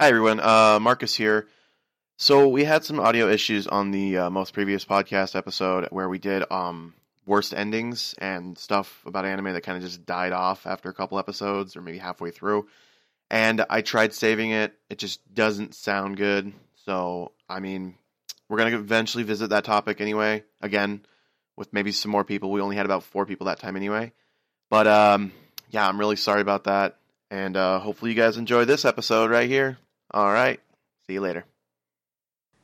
Hi everyone, uh, Marcus here. So we had some audio issues on the uh, most previous podcast episode where we did um, worst endings and stuff about anime that kind of just died off after a couple episodes or maybe halfway through. And I tried saving it; it just doesn't sound good. So I mean, we're gonna eventually visit that topic anyway. Again, with maybe some more people. We only had about four people that time anyway. But um, yeah, I'm really sorry about that. And uh, hopefully you guys enjoy this episode right here. All right. See you later.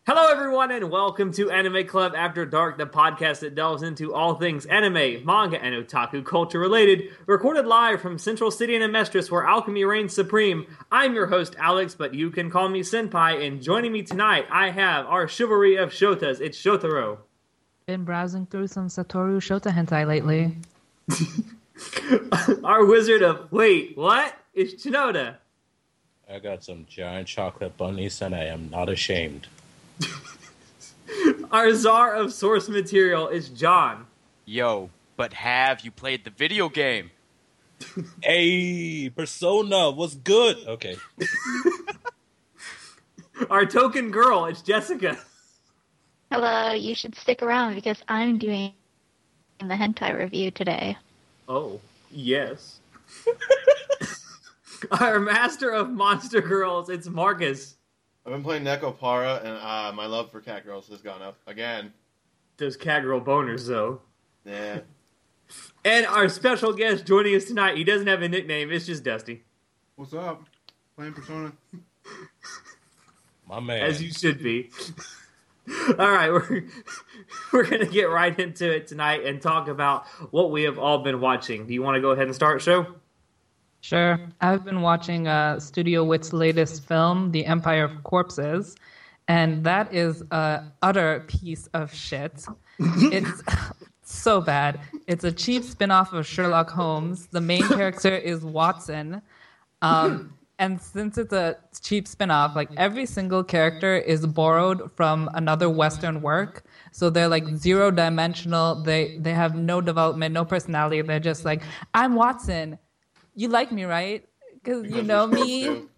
Hello, everyone, and welcome to Anime Club After Dark, the podcast that delves into all things anime, manga, and otaku culture related. Recorded live from Central City and Amestris, where alchemy reigns supreme. I'm your host, Alex, but you can call me Senpai. And joining me tonight, I have our chivalry of Shotas. It's Shotaro. Been browsing through some Satoru Shota hentai lately. our wizard of wait, what? It's Chinoda. I got some giant chocolate bunnies, and I am not ashamed. Our czar of source material is John. Yo, but have you played the video game? hey, Persona was good. Okay. Our token girl is Jessica. Hello, you should stick around because I'm doing the hentai review today. Oh, yes. Our master of monster girls, it's Marcus. I've been playing Nekopara, and uh, my love for cat girls has gone up again. Those cat girl boners, though. Yeah. And our special guest joining us tonight, he doesn't have a nickname, it's just Dusty. What's up? Playing Persona. My man. As you should be. all right, we're we're gonna get right into it tonight and talk about what we have all been watching. Do you want to go ahead and start, show? Sure. I've been watching uh, Studio Wit's latest film, The Empire of Corpses, and that is a utter piece of shit. it's so bad. It's a cheap spin-off of Sherlock Holmes. The main character is Watson. Um, and since it's a cheap spin-off, like every single character is borrowed from another Western work. So they're like zero dimensional. They they have no development, no personality. They're just like, I'm Watson you like me, right? Because you know me. To.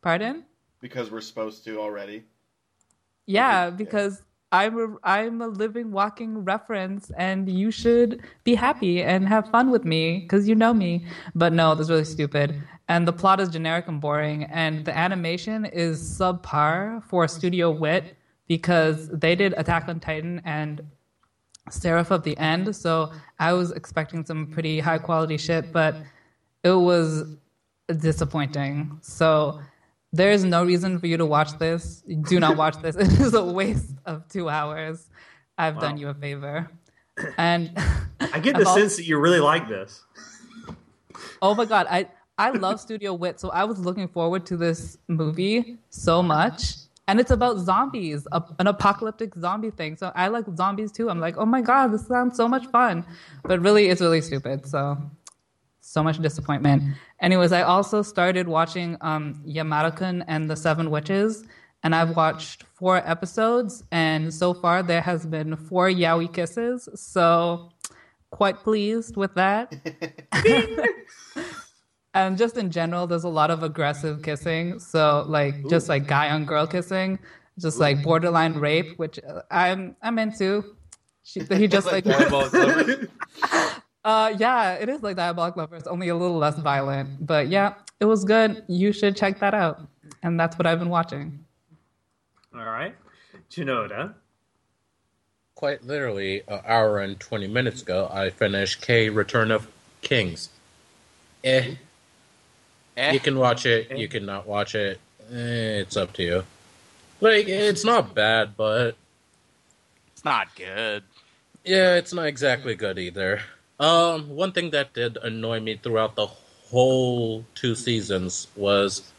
Pardon? Because we're supposed to already. Yeah, because I'm a, I'm a living, walking reference, and you should be happy and have fun with me because you know me. But no, this is really stupid. And the plot is generic and boring, and the animation is subpar for Studio Wit because they did Attack on Titan and Seraph of the End. So I was expecting some pretty high quality shit, but it was disappointing. So there is no reason for you to watch this. Do not watch this. It is a waste of two hours. I've wow. done you a favor. And I get the sense that you really like this. Oh my god, I I love Studio Wit, so I was looking forward to this movie so much. And it's about zombies, a, an apocalyptic zombie thing. So I like zombies too. I'm like, oh my god, this sounds so much fun. But really, it's really stupid. So so much disappointment. Anyways, I also started watching um, Yamada-kun and the Seven Witches, and I've watched four episodes, and so far there has been four yaoi kisses. So quite pleased with that. and just in general, there's a lot of aggressive kissing. So like just like guy on girl kissing, just like borderline rape, which I'm I'm into. She, he just like. Uh, yeah, it is like Diabolik Lovers, only a little less violent. But yeah, it was good. You should check that out. And that's what I've been watching. All right. Chinoda. Quite literally, an hour and 20 minutes ago, I finished K Return of Kings. Eh. eh. You can watch it, eh. you can not watch it. Eh, it's up to you. Like, it's not bad, but. It's not good. Yeah, it's not exactly good either. Um, one thing that did annoy me throughout the whole two seasons was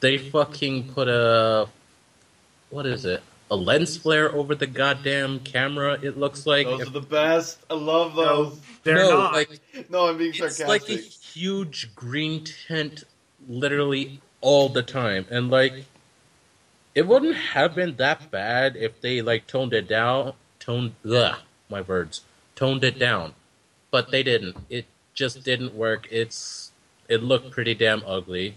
they fucking put a what is it? A lens flare over the goddamn camera. It looks like those if, are the best. I love those. No, they're no, not. Like, no, I'm being it's sarcastic. like a huge green tint, literally all the time, and like it wouldn't have been that bad if they like toned it down. Toned, ugh, my words. Toned it down but they didn't. It just didn't work. It's it looked pretty damn ugly.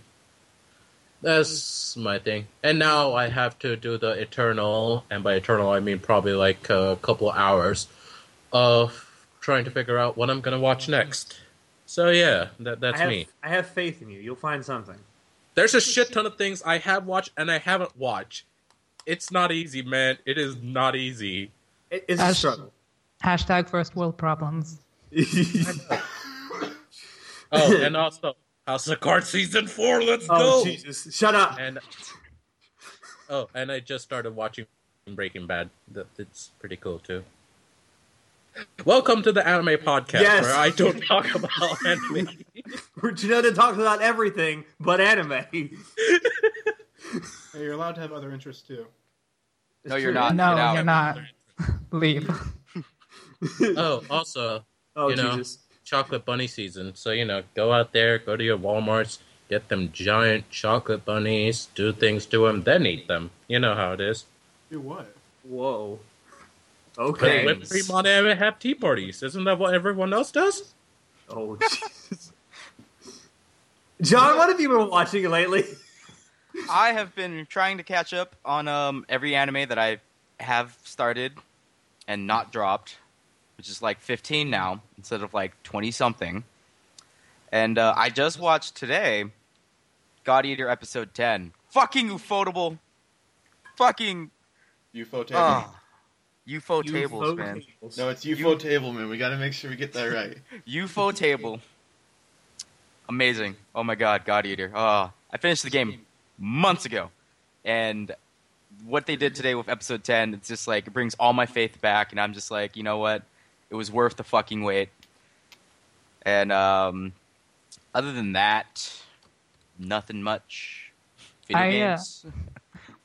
That's my thing. And now I have to do the eternal, and by eternal I mean probably like a couple hours of trying to figure out what I'm gonna watch oh, next. So yeah, that that's I have, me. I have faith in you. You'll find something. There's a shit ton of things I have watched and I haven't watched. It's not easy, man. It is not easy. It's a struggle. Hashtag first world problems. Oh, and also House of Cards season four. Let's oh go. Jesus! Shut up. And oh, and I just started watching Breaking Bad. That it's pretty cool too. Welcome to the anime podcast, Yes. where I don't talk about anime. Janetta talks about everything but anime. Hey, you're allowed to have other interests too. No, you're not. no, you're not. Leave. oh, also Oh You know. Jesus! chocolate bunny season. So you know, go out there, go to your WalMarts, get them giant chocolate bunnies, do things to them, then eat them. You know how it is. Do what? Whoa. Put Okay. whipped cream on it and have tea parties. Isn't that what everyone else does? Oh Jesus! John, what have you been watching lately? I have been trying to catch up on um, every anime that I have started and not dropped, which is like 15 now instead of like 20 something. And uh, I just watched today God Eater episode 10. Fucking ufotable. Fucking UFO table. uh, UFO You tables, vote man. no, it's UFO table, man. We got to make sure we get that right. UFO table. Amazing. Oh my god, God Eater. Oh, I finished the game months ago. And what they did today with episode 10, it's just like, it brings all my faith back. And I'm just like, you know what? It was worth the fucking wait. And um, other than that, nothing much. Video I, uh.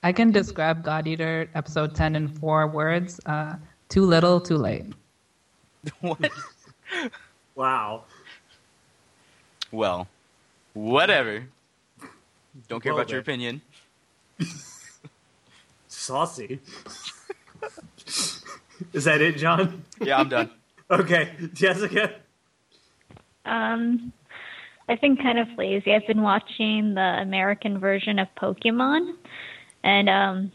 I can describe God Eater episode 10 in four words. Uh, too little, too late. what? Wow. Well, whatever. Don't care Well about your then. opinion. Saucy. Is that it, John? Yeah, I'm done. Okay, Jessica. Um, I've been kind of lazy. I've been watching the American version of Pokemon and um,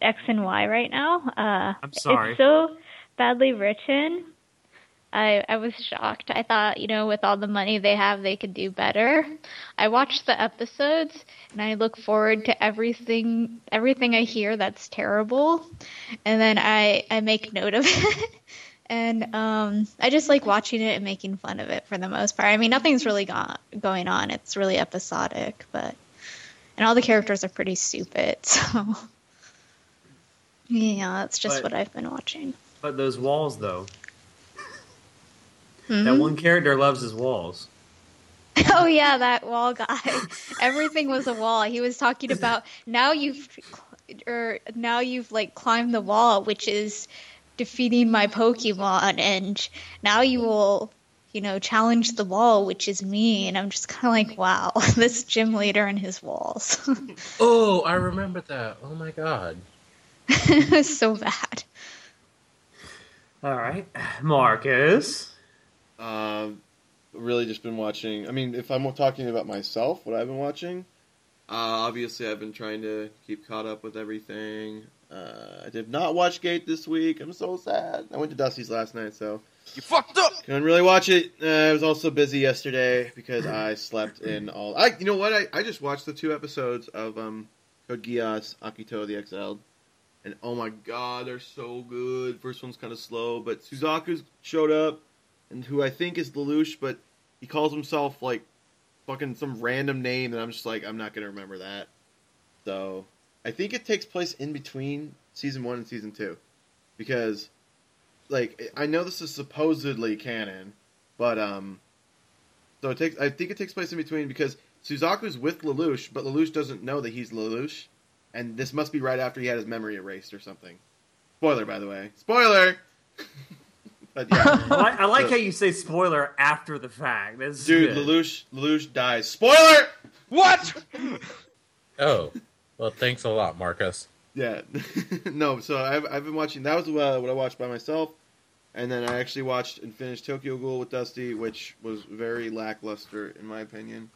X and Y right now. Uh, I'm sorry. It's so badly written. I I was shocked. I thought, you know, with all the money they have, they could do better. I watched the episodes and I look forward to everything everything I hear that's terrible, and then I I make note of it. And um, I just like watching it and making fun of it for the most part. I mean, nothing's really go- going on. It's really episodic, but and all the characters are pretty stupid. So yeah, that's just But- what I've been watching. But those walls, though. Mhm. That one character loves his walls. Oh yeah, that wall guy. Everything was a wall. He was talking about now you've or now you've like climbed the wall, which is defeating my Pokemon, and now you will, you know, challenge the wall, which is me. And I'm just kind of like, wow, this gym leader and his walls. Oh, I remember that. Oh my god. it was so bad. All right, Marcus. Um, really just been watching. I mean, if I'm talking about myself, what I've been watching, uh, obviously I've been trying to keep caught up with everything. Uh, I did not watch Gate this week. I'm so sad. I went to Dusty's last night, so You fucked up. couldn't really watch it. Uh, I was also busy yesterday because I slept in all. I, you know what? I, I just watched the two episodes of um, Code Geass Akito the Exiled, and oh my god, they're so good. First one's kind of slow, but Suzaku showed up, and who I think is Lelouch, but he calls himself like fucking some random name, and I'm just like, I'm not gonna remember that. So I think it takes place in between season one and season two, because like I know this is supposedly canon, but um, so it takes I think it takes place in between because Suzaku's with Lelouch, but Lelouch doesn't know that he's Lelouch, and this must be right after he had his memory erased or something. Spoiler, by the way. Spoiler. but I yeah, like, I like So- how you say spoiler after the fact. That's dude, good. Lelouch Lelouch dies. Spoiler. What? Oh, well, thanks a lot, Marcus. Yeah, no. So I've I've been watching. That was uh, what I watched by myself, and then I actually watched and finished Tokyo Ghoul with Dusty, which was very lackluster in my opinion.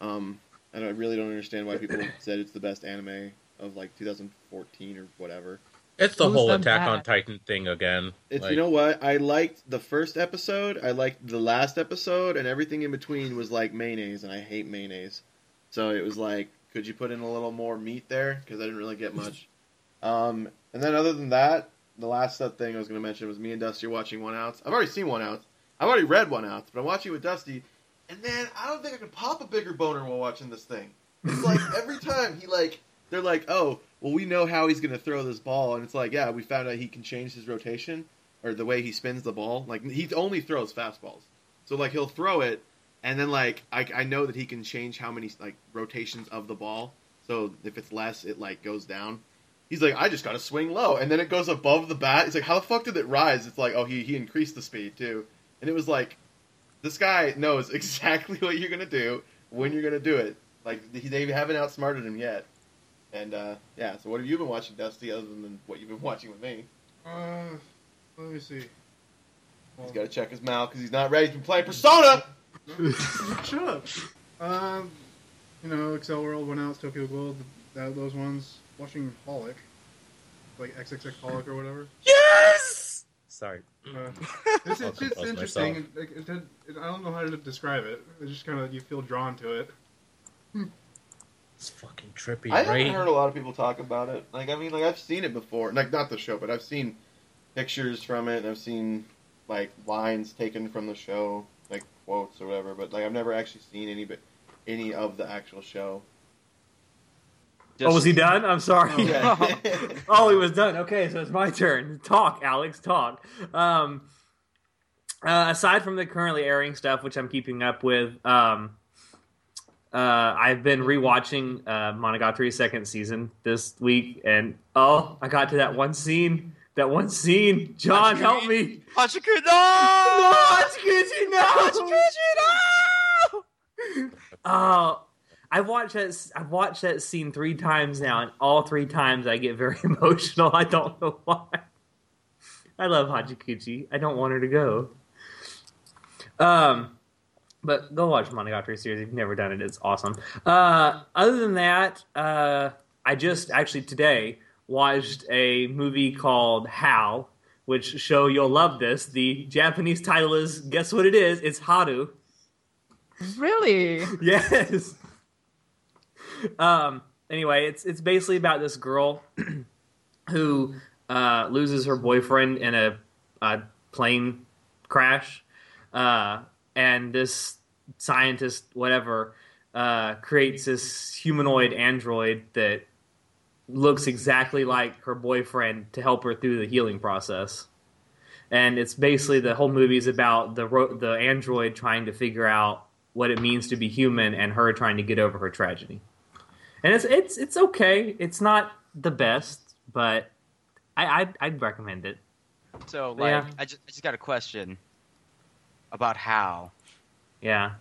Um, and I really don't understand why people said it's the best anime of like 2014 or whatever. It's the Who's whole them Attack on? Titan thing again. It's Like, you know what I liked the first episode, I liked the last episode, and everything in between was like mayonnaise, and I hate mayonnaise. So it was like, could you put in a little more meat there? Because I didn't really get much. Um, and then other than that, the last thing I was going to mention was me and Dusty watching One Outs. I've already seen One Outs. I've already read One Outs, but I'm watching it with Dusty, and man, I don't think I could pop a bigger boner while watching this thing. It's like every time he like, they're like, oh, well, we know how he's going to throw this ball, and it's like, yeah, we found out he can change his rotation or the way he spins the ball. Like he only throws fastballs, so like he'll throw it, and then like I, I know that he can change how many like rotations of the ball. So if it's less, it like goes down. He's like, I just got to swing low, and then it goes above the bat. He's like, how the fuck did it rise? It's like, oh, he he increased the speed too, and it was like, this guy knows exactly what you're gonna do when you're gonna do it. Like they they haven't outsmarted him yet. And uh, yeah, so what have you been watching, Dusty, other than what you've been watching with me? Uh, let me see. He's got to check his mouth because he's not ready to play Persona. Shut up. Um, you know, Accel World, One Out, Tokyo Ghoul, that, those ones. Watching Holic, like XXX Holic or whatever. Yes. Sorry. Uh, it's, it's, it's interesting. It, it, it, it, I don't know how to describe it. It's just kind of you feel drawn to it. It's fucking trippy, I haven't right? heard a lot of people talk about it. Like, I mean, like I've seen it before. Like, not the show, but I've seen pictures from it. and I've seen like lines taken from the show, like quotes or whatever. But like, I've never actually seen any, but any of the actual show. oh, was he done? I'm sorry. Yeah. oh, he was done. Okay, so it's my turn. Talk, Alex. Talk. Um, uh, aside from the currently airing stuff, which I'm keeping up with, um, uh, I've been rewatching uh, Monogatari's second season this week, and oh, I got to that one scene. That one scene. John, help me. Hachiku, No, no! Hachikuji, no! Oh, I watched that. I've watched that scene three times now, and all three times I get very emotional. I don't know why. I love Hachikuji. I don't want her to go. Um, but go watch Monogatari series if you've never done it. It's awesome. Uh, other than that, uh, I just actually today watched a movie called Hal, which show you'll love this. The Japanese title is guess what it is? It's Haru. Really? Yes. um. Anyway, it's it's basically about this girl who uh, loses her boyfriend in a, a plane crash, uh, and this scientist, whatever, uh, creates this humanoid android that looks exactly like her boyfriend to help her through the healing process. And it's basically the whole movie is about the ro- the android trying to figure out what it means to be human and her trying to get over her tragedy. And it's it's it's okay. It's not the best, but I I'd, I'd recommend it. So, like, Yeah. I, just, I just got a question about Hal. Yeah.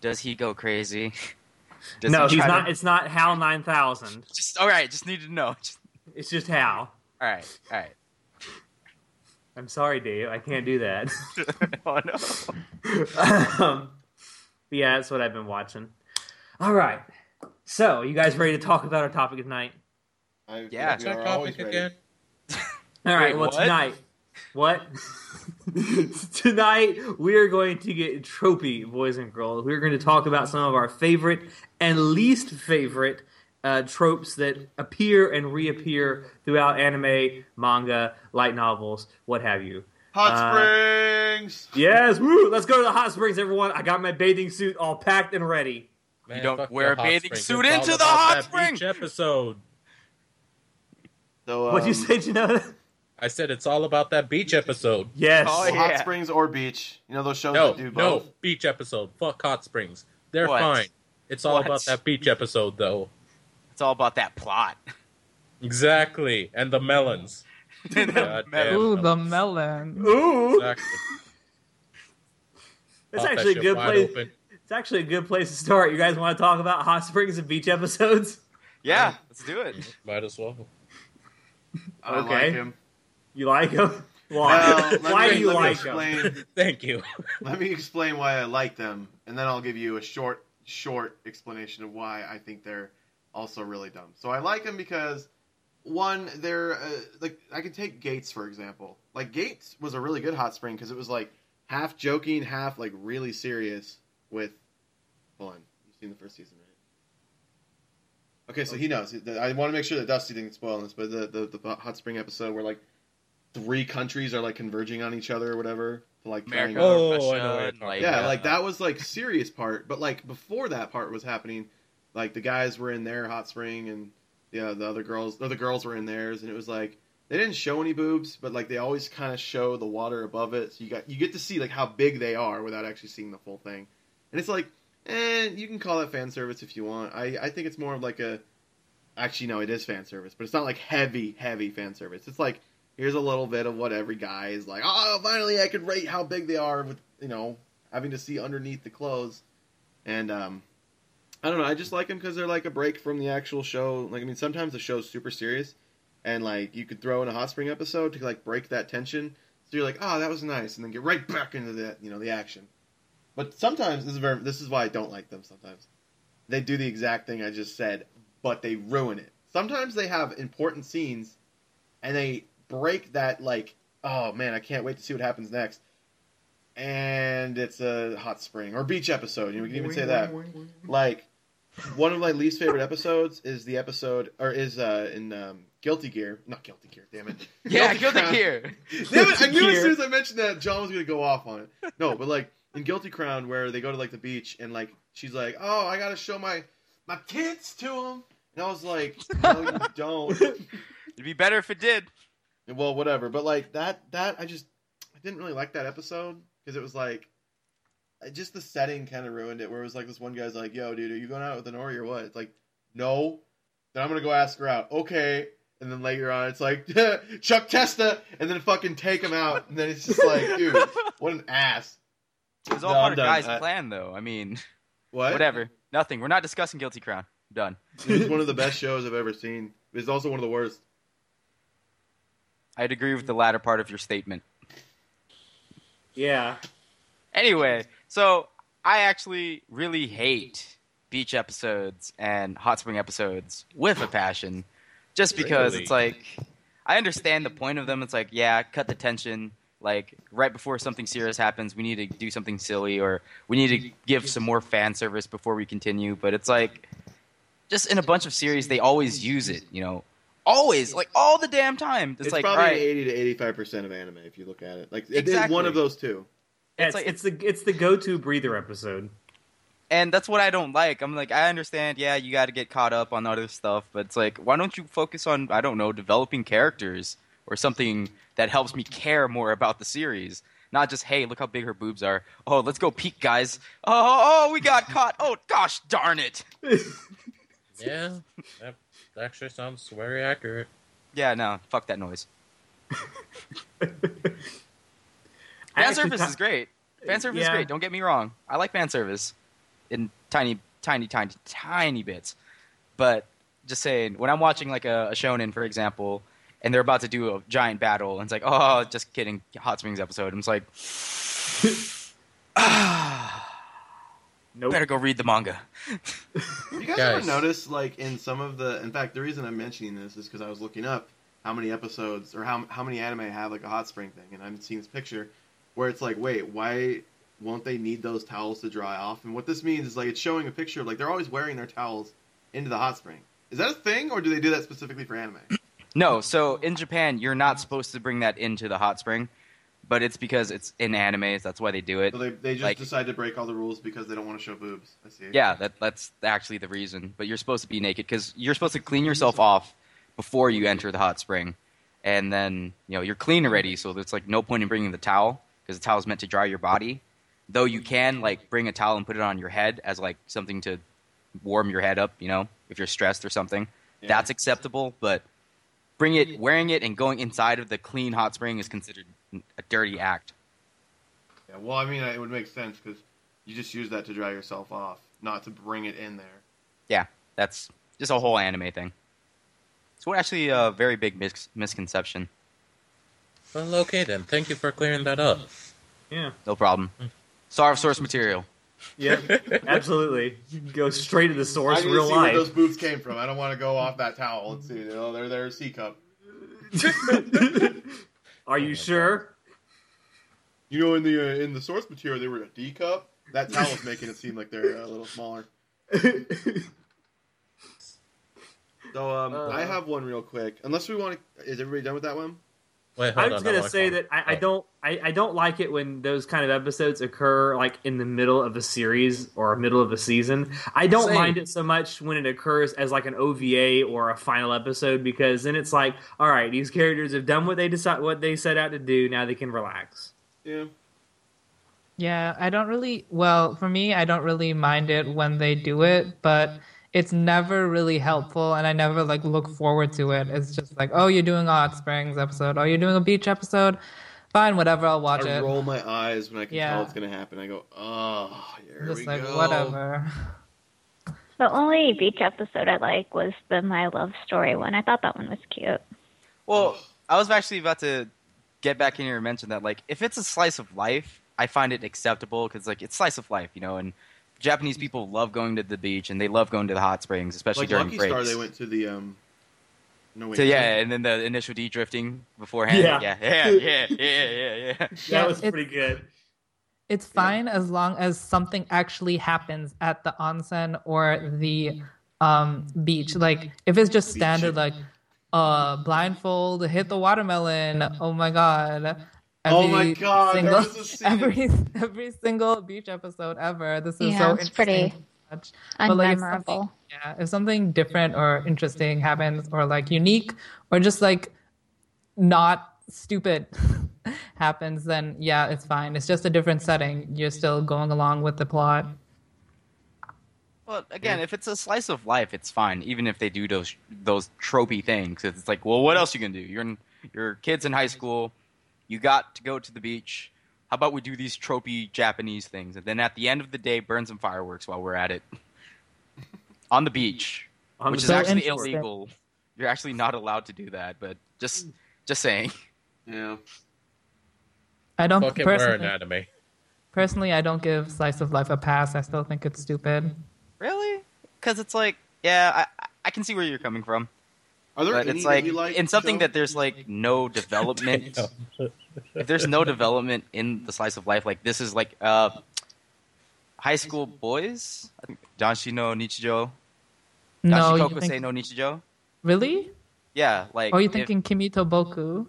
Does he go crazy? Does no, he he's not. to- It's not Hal nine thousand. Just all right. Just need to know. Just, It's just Hal. all right. All right. I'm sorry, Dave. I can't do that. oh no. um, yeah, that's what I've been watching. All right. So, you guys ready to talk about our topic tonight? I, Yeah. What's our topic again? All right. Wait, well, what? tonight, what? tonight we are going to get tropey, boys and girls. We're going to talk about some of our favorite and least favorite uh, tropes that appear and reappear throughout anime, manga, light novels, what have you. Hot Uh, Springs. Yes, woo! Let's go to the hot springs, everyone. I got my bathing suit all packed and ready. Man, don't wear a bathing springs. suit It's into the hot that spring. beach episode. So, um, What'd you say, Janota? I said it's all about that beach episode. Yes. Oh, yeah. Hot Springs or beach? You know those shows No, that do both. no, both. beach episode. Fuck hot springs. They're What? fine. It's all What? about that beach episode, though. It's all about that plot. Exactly, and the melons. God damn. Ooh, the melon. Ooh, Exactly. it's Pop that actually a good place. open. It's actually a good place to start. You guys want to talk about hot springs and beach episodes? Yeah, let's do it. Might as well. I Okay. like him. You like them? Why? Well, why me, do you let me like them? Thank you. Let me explain why I like them, and then I'll give you a short, short explanation of why I think they're also really dumb. So I like them because one, they're uh, like I can take Gates for example. Like Gates was a really good hot spring because it was like half joking, half like really serious. With hold on, you've seen the first season, right? Okay, so he knows. I want to make sure that Dusty didn't spoil this, but the, the the hot spring episode where like three countries are like converging on each other or whatever like America, Oh, Russia, and, like, yeah, uh, like that was like serious part, but like before that part was happening, like the guys were in their hot spring and yeah, the other girls, or the girls were in theirs, and it was like they didn't show any boobs, but like they always kind of show the water above it, so you got you get to see like how big they are without actually seeing the full thing, and it's like, eh, you can call that fan service if you want. I I think it's more of like a, actually no, it is fan service, but it's not like heavy heavy fan service. It's like here's a little bit of what every guy is like. Oh, finally, I could rate how big they are with you know having to see underneath the clothes, and um, I don't know. I just like them because they're like a break from the actual show. Like I mean, sometimes the show's super serious, and like you could throw in a hot spring episode to like break that tension. So you're like, oh, that was nice, and then get right back into the you know the action. But sometimes this is very this is why I don't like them. Sometimes they do the exact thing I just said, but they ruin it. Sometimes they have important scenes, and they break that like, oh man, I can't wait to see what happens next. And it's a hot spring or beach episode. You know, we can even say that. Like one of my least favorite episodes is the episode or is uh in um, Guilty Gear, not Guilty Gear, damn it. yeah, Guilty Crown. Gear. Damn it! I knew as soon as I mentioned that John was gonna go off on it. No, but like in Guilty Crown, where they go to like the beach and like she's like, "Oh, I gotta show my my tits to him," and I was like, "No, you don't." It'd be better if it did. Well, whatever. But like that, that I just I didn't really like that episode because it was like just the setting kind of ruined it. Where it was like this one guy's like, "Yo, dude, are you going out with Inori or what?" It's like, "No." Then I'm gonna go ask her out. Okay. And then later on, it's like Chuck Testa, and then fucking take him out, and then it's just like, dude, what an ass. It was all No, part I'm of done. Gai's I- plan, though. I mean, What? whatever. Nothing. We're not discussing Guilty Crown. Done. It's one of the best shows I've ever seen. It's also one of the worst. I'd agree with the latter part of your statement. Yeah. Anyway, so I actually really hate beach episodes and hot spring episodes with a passion, just because Really? it's like I understand the point of them. It's like, yeah, cut the tension. Like right before something serious happens, we need to do something silly, or we need to give some more fan service before we continue. But it's like, just in a bunch of series, they always use it. You know, always like all the damn time. It's, It's, like, probably all right, eighty to eighty-five percent of anime if you look at it. Like it is Exactly. one of those two. It's, It's like- it's the it's the go to breather episode. and that's what I don't like. I'm like, I understand, yeah, you got to get caught up on other stuff, but it's like, why don't you focus on, I don't know, developing characters or something that helps me care more about the series? Not just, hey, look how big her boobs are. Oh, let's go peek, guys. Oh, oh, oh we got caught. Oh, gosh darn it. Yeah, that actually sounds very accurate. Yeah, no, fuck that noise. Fan service ta- is great. Fan service is great. Don't get me wrong. I like fan service in tiny, tiny, tiny, tiny bits. But just saying, when I'm watching like a, a shonen, for example, and they're about to do a giant battle, and it's like, oh, just kidding, Hot Springs episode. I'm just like, Nope. better go read the manga. You guys, Guys. ever notice, like, in some of the. In fact, the reason I'm mentioning this is because I was looking up how many episodes or how how many anime have like a hot spring thing, and I'm seeing this picture where it's like, wait, why won't they need those towels to dry off? And what this means is like it's showing a picture of like they're always wearing their towels into the hot spring. Is that a thing, or do they do that specifically for anime? No, so in Japan, you're not supposed to bring that into the hot spring, but it's because it's in animes. That's why they do it. So they they just Like- decide to break all the rules because they don't want to show boobs. I see. Yeah, that, that's actually the reason. But you're supposed to be naked because you're supposed to clean yourself off before you enter the hot spring, and then you know you're clean already. So there's like no point in bringing the towel because the towel is meant to dry your body. Though you can like bring a towel and put it on your head as like something to warm your head up. You know, if you're stressed or something, Yeah. that's acceptable. But bring it, wearing it, and going inside of the clean hot spring is considered a dirty act. Yeah, well, I mean, it would make sense because you just use that to dry yourself off, not to bring it in there. Yeah, that's just a whole anime thing. It's actually a very big mis- misconception. Well, okay then. Thank you for clearing that up. Yeah. No problem. Star of source material. Yeah, absolutely. You can go straight to the I source, need real to see where life. those boots came from. I don't want to go off that towel. Let's see. Oh, you know, they're they're a C cup. Are you sure? You know, in the uh, in the source material, they were a D cup. That towel's making it seem like they're uh, a little smaller. So um, Uh. I have one real quick. Unless we want to, is everybody done with that one? Wait, I hold was on. gonna say that I, I don't I, I don't like it when those kind of episodes occur like in the middle of a series or middle of a season. I don't Same. mind it so much when it occurs as like an OVA or a final episode because then it's like, all right, these characters have done what they decide what they set out to do. Now they can relax. Yeah. Yeah, I don't really. Well, for me, I don't really mind it when they do it, but it's never really helpful, and I never like look forward to it. It's just like, oh, you're doing a hot springs episode. Oh, you're doing a beach episode. Fine, whatever. I'll watch it. I it. roll my eyes when I can Yeah. tell it's gonna happen. I go, oh, here just we like go. whatever. The only beach episode I like was the My Love Story one. I thought that one was cute. Well, I was actually about to get back in here and mention that, like, if it's a slice of life, I find it acceptable because, like, it's slice of life, you know, and Japanese people love going to the beach and they love going to the hot springs, especially Like during Lucky breaks. Star, they went to the um. No wait. So yeah, and then the Initial D drifting beforehand. Yeah. Yeah, yeah, yeah, yeah, yeah, yeah. That Yeah, was pretty good. It's fine as long as something actually happens at the onsen or the um, beach. Like if it's just standard, like uh, blindfold, hit the watermelon. Oh my god. Oh my God, Single, was a scene- every every single beach episode ever. This is Yeah, so it's pretty interesting. to watch. But, like, if Unmemorable. yeah, if something different or interesting happens, or like unique, or just like not stupid happens, then yeah, it's fine. It's just a different setting. You're still going along with the plot. Well, again, if it's a slice of life, it's fine. Even if they do those those tropey things, it's like, well, what else are you gonna do? You're in, you're kids in high school. You got to go to the beach. How about we do these tropey Japanese things, and then at the end of the day, burn some fireworks while we're at it on the beach, On which the is So actually illegal. You're actually not allowed to do that, but just just saying. Yeah. I don't Fucking personally, anime. personally. I don't give slice of life a pass. I still think it's stupid. Really? Because it's like, yeah, I I can see where you're coming from. Are there but any it's that like, you like in something Joe? that there's like no development. if there's no development in the slice of life, like this is like uh, high school boys. I think Danshi no Nichijo. No, Danshi you Kokosei think, no Nichijo. really? Yeah, like. Or are you thinking Kimi to Boku?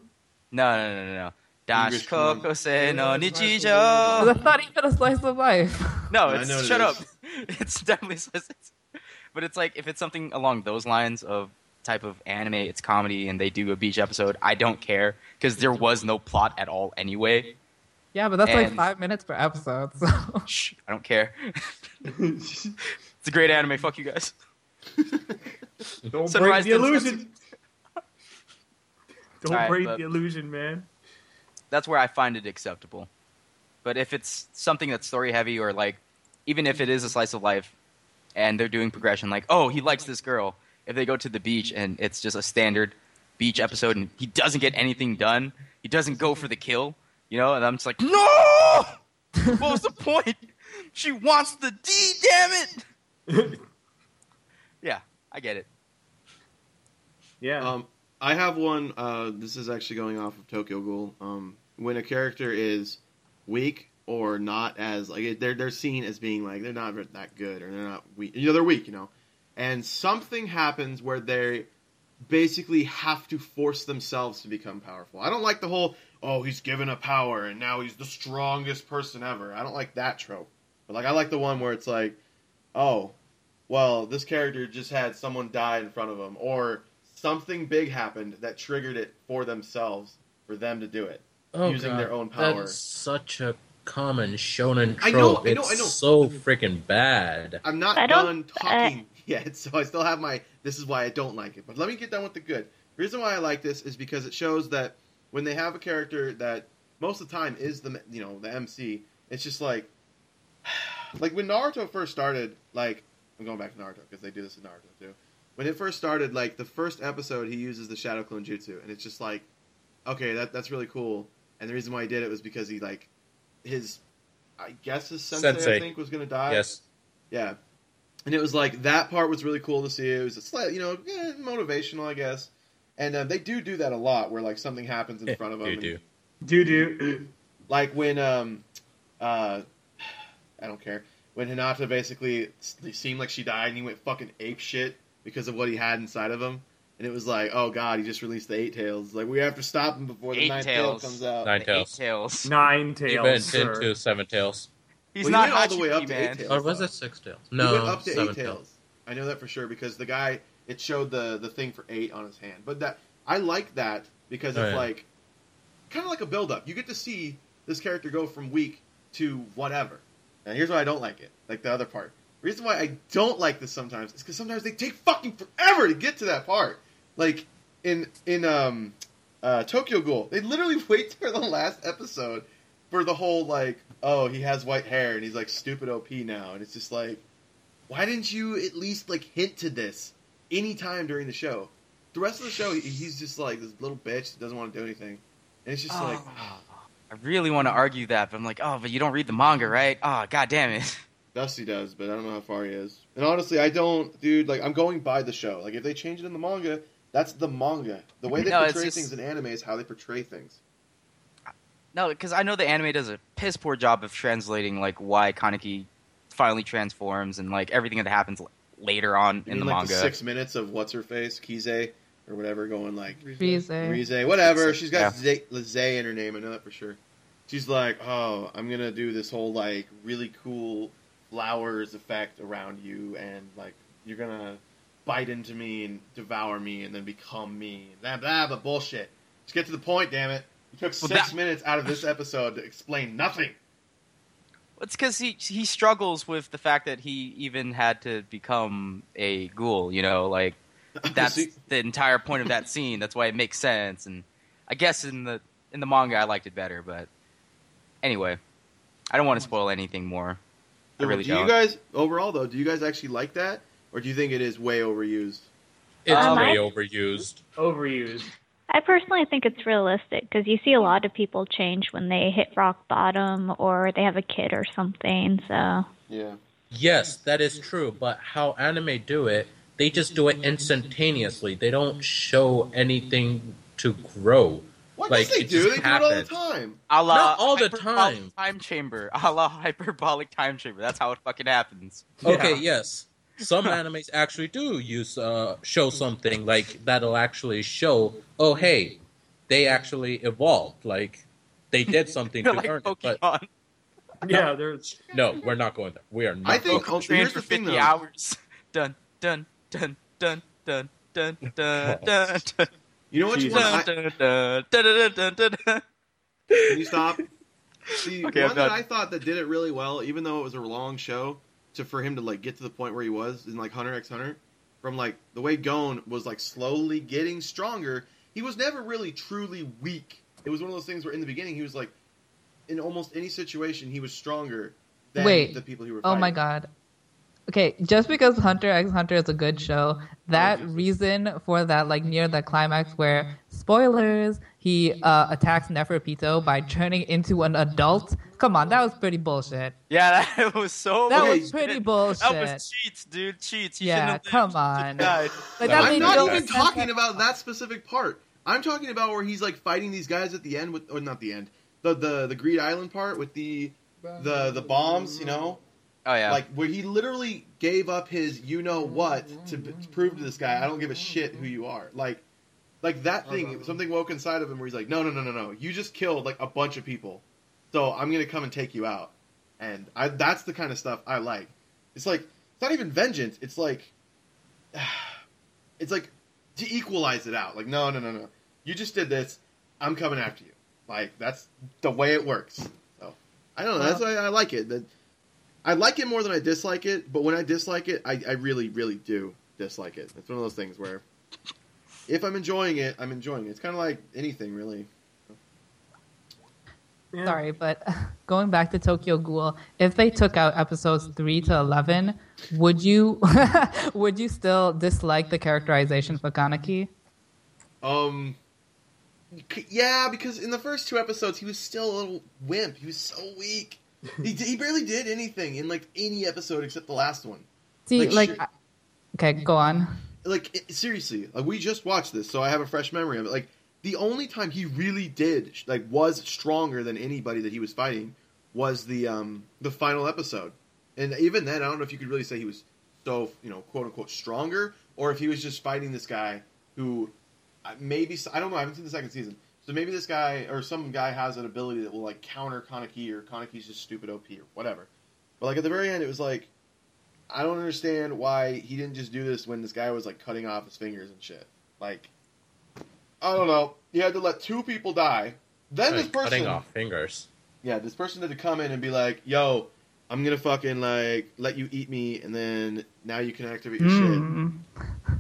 No, no, no, no, no. Danshi English one. No Yeah, it's high school Because Nichijo. That's not even a slice of life. No, it's know what it shut up. It's definitely slice. But it's like if it's something along those lines of type of anime, it's comedy, and they do a beach episode. I don't care because there was no plot at all anyway. yeah, but that's like five minutes per episode. So. Shh, I don't care. it's a great anime. Fuck you guys. Don't Sunrise break the illusion. Don't Alright, break the illusion, man. That's where I find it acceptable. But if it's something that's story heavy, or like, even if it is a slice of life, and they're doing progression, like, oh, he likes this girl. If they go to the beach and it's just a standard beach episode, and he doesn't get anything done, he doesn't go for the kill, you know, and I'm just like, no. what was the point? She wants the D. Damn it. yeah, I get it. Yeah. Um, I have one. Uh, this is actually going off of Tokyo Ghoul. Um, when a character is weak or not as like they're they're seen as being like they're not that good or they're not weak. You know, they're weak. You know, and something happens where they basically have to force themselves to become powerful. I don't like the whole oh he's given a power and now he's the strongest person ever. I don't like that trope. But like I like the one where it's like oh well this character just had someone die in front of him or something big happened that triggered it for themselves for them to do it. Oh, Using God. their own power. That's such a common shonen trope. I know, I know, it's I know. so freaking bad. I'm not I don't- done uh, talking yet, so I still have my. This is why I don't like it. But let me get done with the good. The reason why I like this is because it shows that when they have a character that most of the time is the you know the MC, it's just like like when Naruto first started. Like I'm going back to Naruto because they do this in Naruto too. When it first started, like the first episode, he uses the Shadow Clone Jutsu, and it's just like, okay, that that's really cool. And the reason why he did it was because he like his I guess his sensei, Sensei. I think was going to die. Yes. Yeah. And it was like that part was really cool to see. It was a slight, you know, eh, motivational, I guess. And uh, they do do that a lot, where like something happens in front of them. You do. Do do. like when um uh I don't care when Hinata basically seemed like she died and he went fucking ape shit because of what he had inside of him and it was like oh god he just released the eight tails like we have to stop him before the Eight ninth tails. tail comes out Nine Eight tails. tails. Nine He tails. went sir. into seven tails. He's Well, he not went all the way Hachibuki, up to eight tails. Or was it six tails? he No, went up to seven eight tails. tails. I know that for sure because the guy it showed the the thing for eight on his hand but that I like that because Oh, it's yeah. like kind of like a build up you get to see this character go from weak to whatever and here's why I don't like it like the other part The reason why I don't like this sometimes is because sometimes they take fucking forever to get to that part. Like in in um uh, Tokyo Ghoul, they literally wait for the last episode for the whole like, oh, he has white hair and he's like stupid OP now, and it's just like, why didn't you at least like hint to this any time during the show? The rest of the show, he's just like this little bitch that doesn't want to do anything, and it's just Oh. like, I really want to argue that, but I'm like, oh, but you don't read the manga, right? Ah, oh, god damn it. Dusty does, but I don't know how far he is. And honestly, I don't, dude. Like, I'm going by the show. Like, if they change it in the manga, that's the manga. The way they No, portray just- things in anime is how they portray things. No, because I know the anime does a piss poor job of translating like why Kaneki finally transforms and like everything that happens l- later on You in mean, the like manga. the six minutes of what's her face, Kize or whatever, going like Rize. Rize, whatever. She's got Yeah. Zay, Zay in her name. I know that for sure. She's like, oh, I'm gonna do this whole like really cool flowers effect around you, and like you're gonna bite into me and devour me, and then become me. Blah blah, but bullshit. Just get to the point, damn it. You took Well, six that- minutes out of this episode to explain nothing. It's because he he struggles with the fact that he even had to become a ghoul. You know, like that's the entire point of that scene. That's why it makes sense. And I guess in the in the manga, I liked it better. But anyway, I don't want to spoil anything more. I really do don't. you guys overall though? Do you guys actually like that, or do you think it is way overused? It's Um, way overused. Overused. I personally think it's realistic because you see a lot of people change when they hit rock bottom or they have a kid or something. So Yeah. Yes, that is true. But how anime do it, they just do it instantaneously. They don't show anything to grow. What Like, does they it do? just They do it all the happens. time. A la Not all the time. Time chamber. A la hyperbolic time chamber. That's how it fucking happens. Okay, Yeah. yes. Some animes actually do use uh, show something like that'll actually show. Oh, hey, they actually evolved. Like they did something to like earn it. But Pokemon. Yeah, there's. no, we're not going there. We are not. I think- Pokemon oh, here's for the thing, 50 though. hours. Dun dun dun dun dun dun dun dun dun You know what you want? dun I, dun dun dun dun dun dun. can you stop? See, Okay, I'm one that. I thought that did it really well, even though it was a long show, to for him to like get to the point where he was in like Hunter x Hunter, from like the way Gon was like slowly getting stronger. He was never really truly weak. It was one of those things where in the beginning he was like, in almost any situation he was stronger than Wait. the people who were. Fighting. Oh my god. Okay, just because Hunter x Hunter is a good show, that reason for that, like near the climax where, spoilers, he uh, attacks Neferpito by turning into an adult. Come on, that was pretty bullshit. Yeah, that was so. That Okay. was pretty bullshit. That was cheats, dude. Cheats. He Yeah, come on. Like, that I'm not no even sense. talking about that specific part. I'm talking about where he's like fighting these guys at the end with, or not the end, the the the Greed Island part with the the the bombs. You know, Oh yeah. like where he literally gave up his you know what to, to prove to this guy I don't give a shit who you are. Like like that thing, uh-huh. something woke inside of him where he's like, no no no no no, you just killed like a bunch of people, so I'm gonna come and take you out. And I that's the kind of stuff I like. It's like it's not even vengeance. It's like it's like to equalize it out. Like no no no no, you just did this. I'm coming after you. Like that's the way it works. So I don't know. That's uh-huh. why I like it. That I like it more than I dislike it. But when I dislike it, I, I really really do dislike it. It's one of those things where if I'm enjoying it, I'm enjoying it. It's kind of like anything really. Yeah. Sorry, but going back to Tokyo Ghoul, if they took out episodes three to eleven, would you would you still dislike the characterization for Kaneki? Um. Yeah, because in the first two episodes, he was still a little wimp. He was so weak. He he barely did anything in like any episode except the last one. See, Like, like, okay, go on. Like it, seriously, like we just watched this, so I have a fresh memory of it. Like the only time he really did like was stronger than anybody that he was fighting was the um the final episode, and even then, I don't know if you could really say he was so you know quote unquote stronger, or if he was just fighting this guy who uh, maybe I don't know. I haven't seen the second season, so maybe this guy or some guy has an ability that will like counter Kaneki, or Kaneki's just stupid OP or whatever. But like at the very end, it was like I don't understand why he didn't just do this when this guy was like cutting off his fingers and shit. Like, I don't know. He had to let two people die. Then this person, cutting off fingers. yeah, this person had to come in and be like, "Yo, I'm gonna fucking like let you eat me, and then now you can activate your shit." Mm.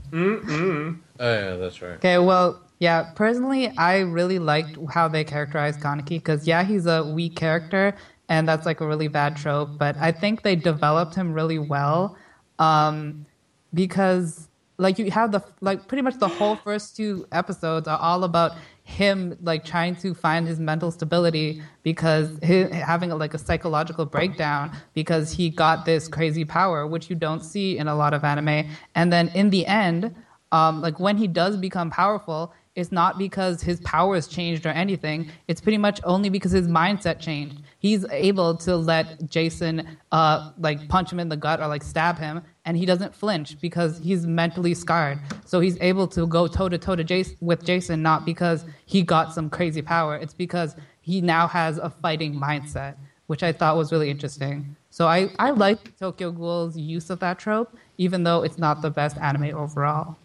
Mm-mm. Oh yeah, that's right. Okay, well, yeah, personally, I really liked how they characterized Kaneki because, yeah, he's a weak character, and that's like a really bad trope, but I think they developed him really well um, because, like, you have the, like, pretty much the whole first two episodes are all about him, like, trying to find his mental stability because he, having, a, like, a psychological breakdown because he got this crazy power, which you don't see in a lot of anime. And then in the end, um, like when he does become powerful, it's not because his powers changed or anything. It's pretty much only because his mindset changed. He's able to let Jason uh, like punch him in the gut or like stab him, and he doesn't flinch because he's mentally scarred. So he's able to go toe to toe to Jason with Jason, not because he got some crazy power. It's because he now has a fighting mindset, which I thought was really interesting. So I I like Tokyo Ghoul's use of that trope, even though it's not the best anime overall.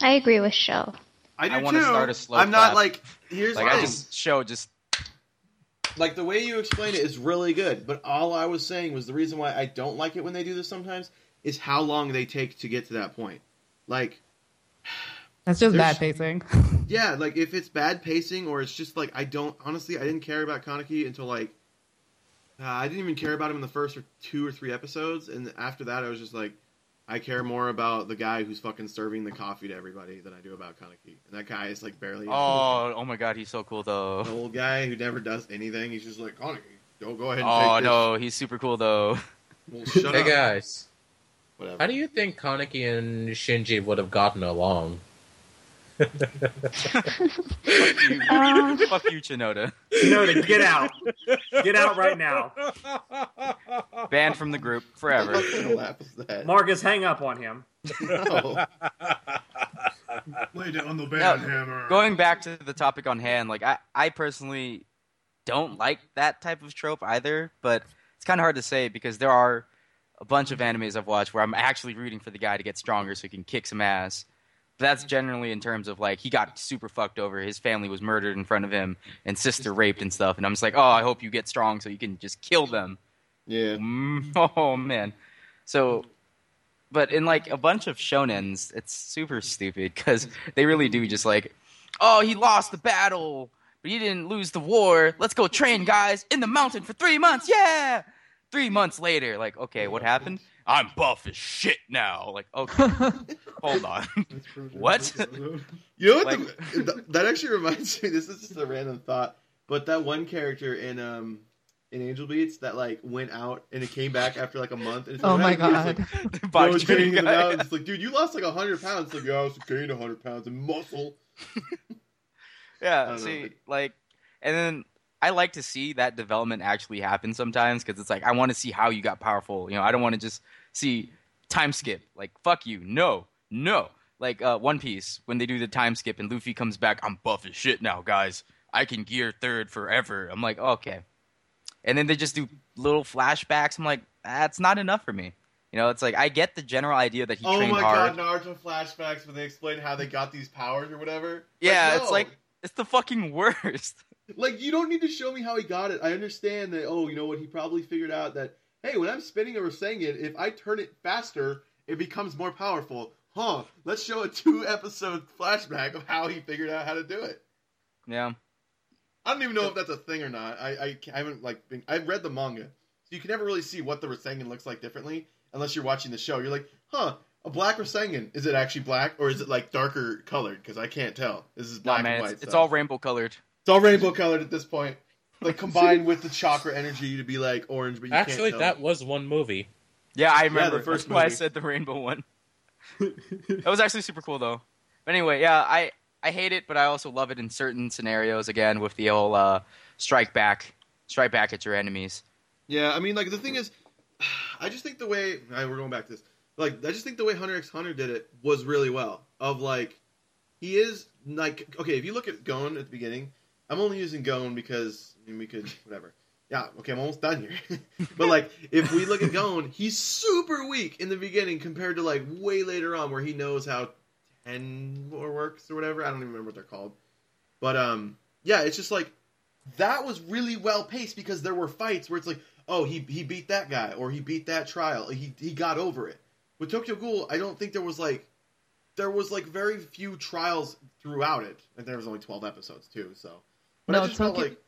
I agree with Show. I do I wanna too. start a slow I'm not like here's Like the I thing. just show just like the way you explain it is really good, but all I was saying was the reason why I don't like it when they do this sometimes is how long they take to get to that point. Like, That's just bad pacing. yeah, like if it's bad pacing or it's just like I don't honestly I didn't care about Kaneki until like uh, I didn't even care about him in the first or two or three episodes, and after that I was just like I care more about the guy who's fucking serving the coffee to everybody than I do about Kaneki, and that guy is like barely Oh, oh my god, he's so cool though. the old guy who never does anything. He's just like Kaneki, don't go ahead and Oh take this. no, he's super cool though. Well, shut Hey up. guys, Whatever. how do you think Kaneki and Shinji would have gotten along? Fuck you, fuck you, Chinoda. Shinoda, get out. Get out right now. Banned from the group forever. kind of laugh is that? Marcus, hang up on him. No. Lay down the No, band hammer. Going back to the topic on hand, like I, I personally don't like that type of trope either, but it's kind of hard to say because there are a bunch of animes I've watched where I'm actually rooting for the guy to get stronger so he can kick some ass. But that's generally in terms of like he got super fucked over, his family was murdered in front of him, and sister raped and stuff, and I'm just like, oh, I hope you get strong so you can just kill them. Yeah. Mm, oh man. So, but in like a bunch of shonens, it's super stupid because they really do just like, oh, he lost the battle, but he didn't lose the war. Let's go train, guys, in the mountain for three months. Yeah. Three months later, like, okay, what happened? I'm buff as shit now. Like, okay, hold on. What? You know what? Like- the, th- that actually reminds me. This is just a random thought, but that one character in um in Angel Beats that like went out and it came back after like a month. And it's like, oh my "How did you-" god. It's like, Body I was training training in the guy. mountains. It's like, dude, you lost like hundred pounds. It's like, yeah, I also gained hundred pounds in muscle. Yeah, don't know. see, like, and then I like to see that development actually happen sometimes because it's like I want to see how you got powerful. You know, I don't want to just see time skip. Like, fuck you, no, no. Like uh, One Piece when they do the time skip and Luffy comes back, I'm buff as shit now, guys. I can gear third forever. I'm like, okay. And then they just do little flashbacks. I'm like, that's not enough for me. You know, it's like I get the general idea that he oh trained my hard. god, Naruto flashbacks when they explain how they got these powers or whatever. yeah, Like, it's like it's the fucking worst. Like you don't need to show me how he got it. I understand that. Oh, you know what? He probably figured out that hey, when I'm spinning or saying it, if I turn it faster, it becomes more powerful. Huh? Let's show a two episode flashback of how he figured out how to do it. yeah. I don't even know if that's a thing or not. I, I, I haven't like been, I've read the manga, so you can never really see what the Rasengan looks like differently unless you're watching the show. You're like, huh? A black Rasengan? Is it actually black or is it like darker colored? Because I can't tell. This is black man, and white. it's, it's all rainbow colored. It's all rainbow colored at this point. like combined with the chakra energy to be like orange, but you Actually, can't tell. that was one movie. Yeah, I remember. the first That's why I movie. said the rainbow one. that was actually super cool though. But anyway, yeah, I I hate it, but I also love it in certain scenarios. Again, with the whole uh, strike back, strike back at your enemies. Yeah, I mean, like the thing is, I just think the way all right, we're going back to this. Like, I just think the way Hunter x Hunter did it was really well. Of like, he is like okay. If you look at Gon at the beginning, I'm only using Gon because I mean, we could whatever. Yeah, okay, I'm almost done here. but like, if we look at Gon, he's super weak in the beginning compared to like way later on, where he knows how ten more works or whatever. I don't even remember what they're called. But um, yeah, it's just like that was really well paced because there were fights where it's like, oh, he he beat that guy or he beat that trial. He he got over it. With Tokyo Ghoul, I don't think there was like there was like very few trials throughout it, and there was only twelve episodes too. So, but I No, just felt Tokyo- like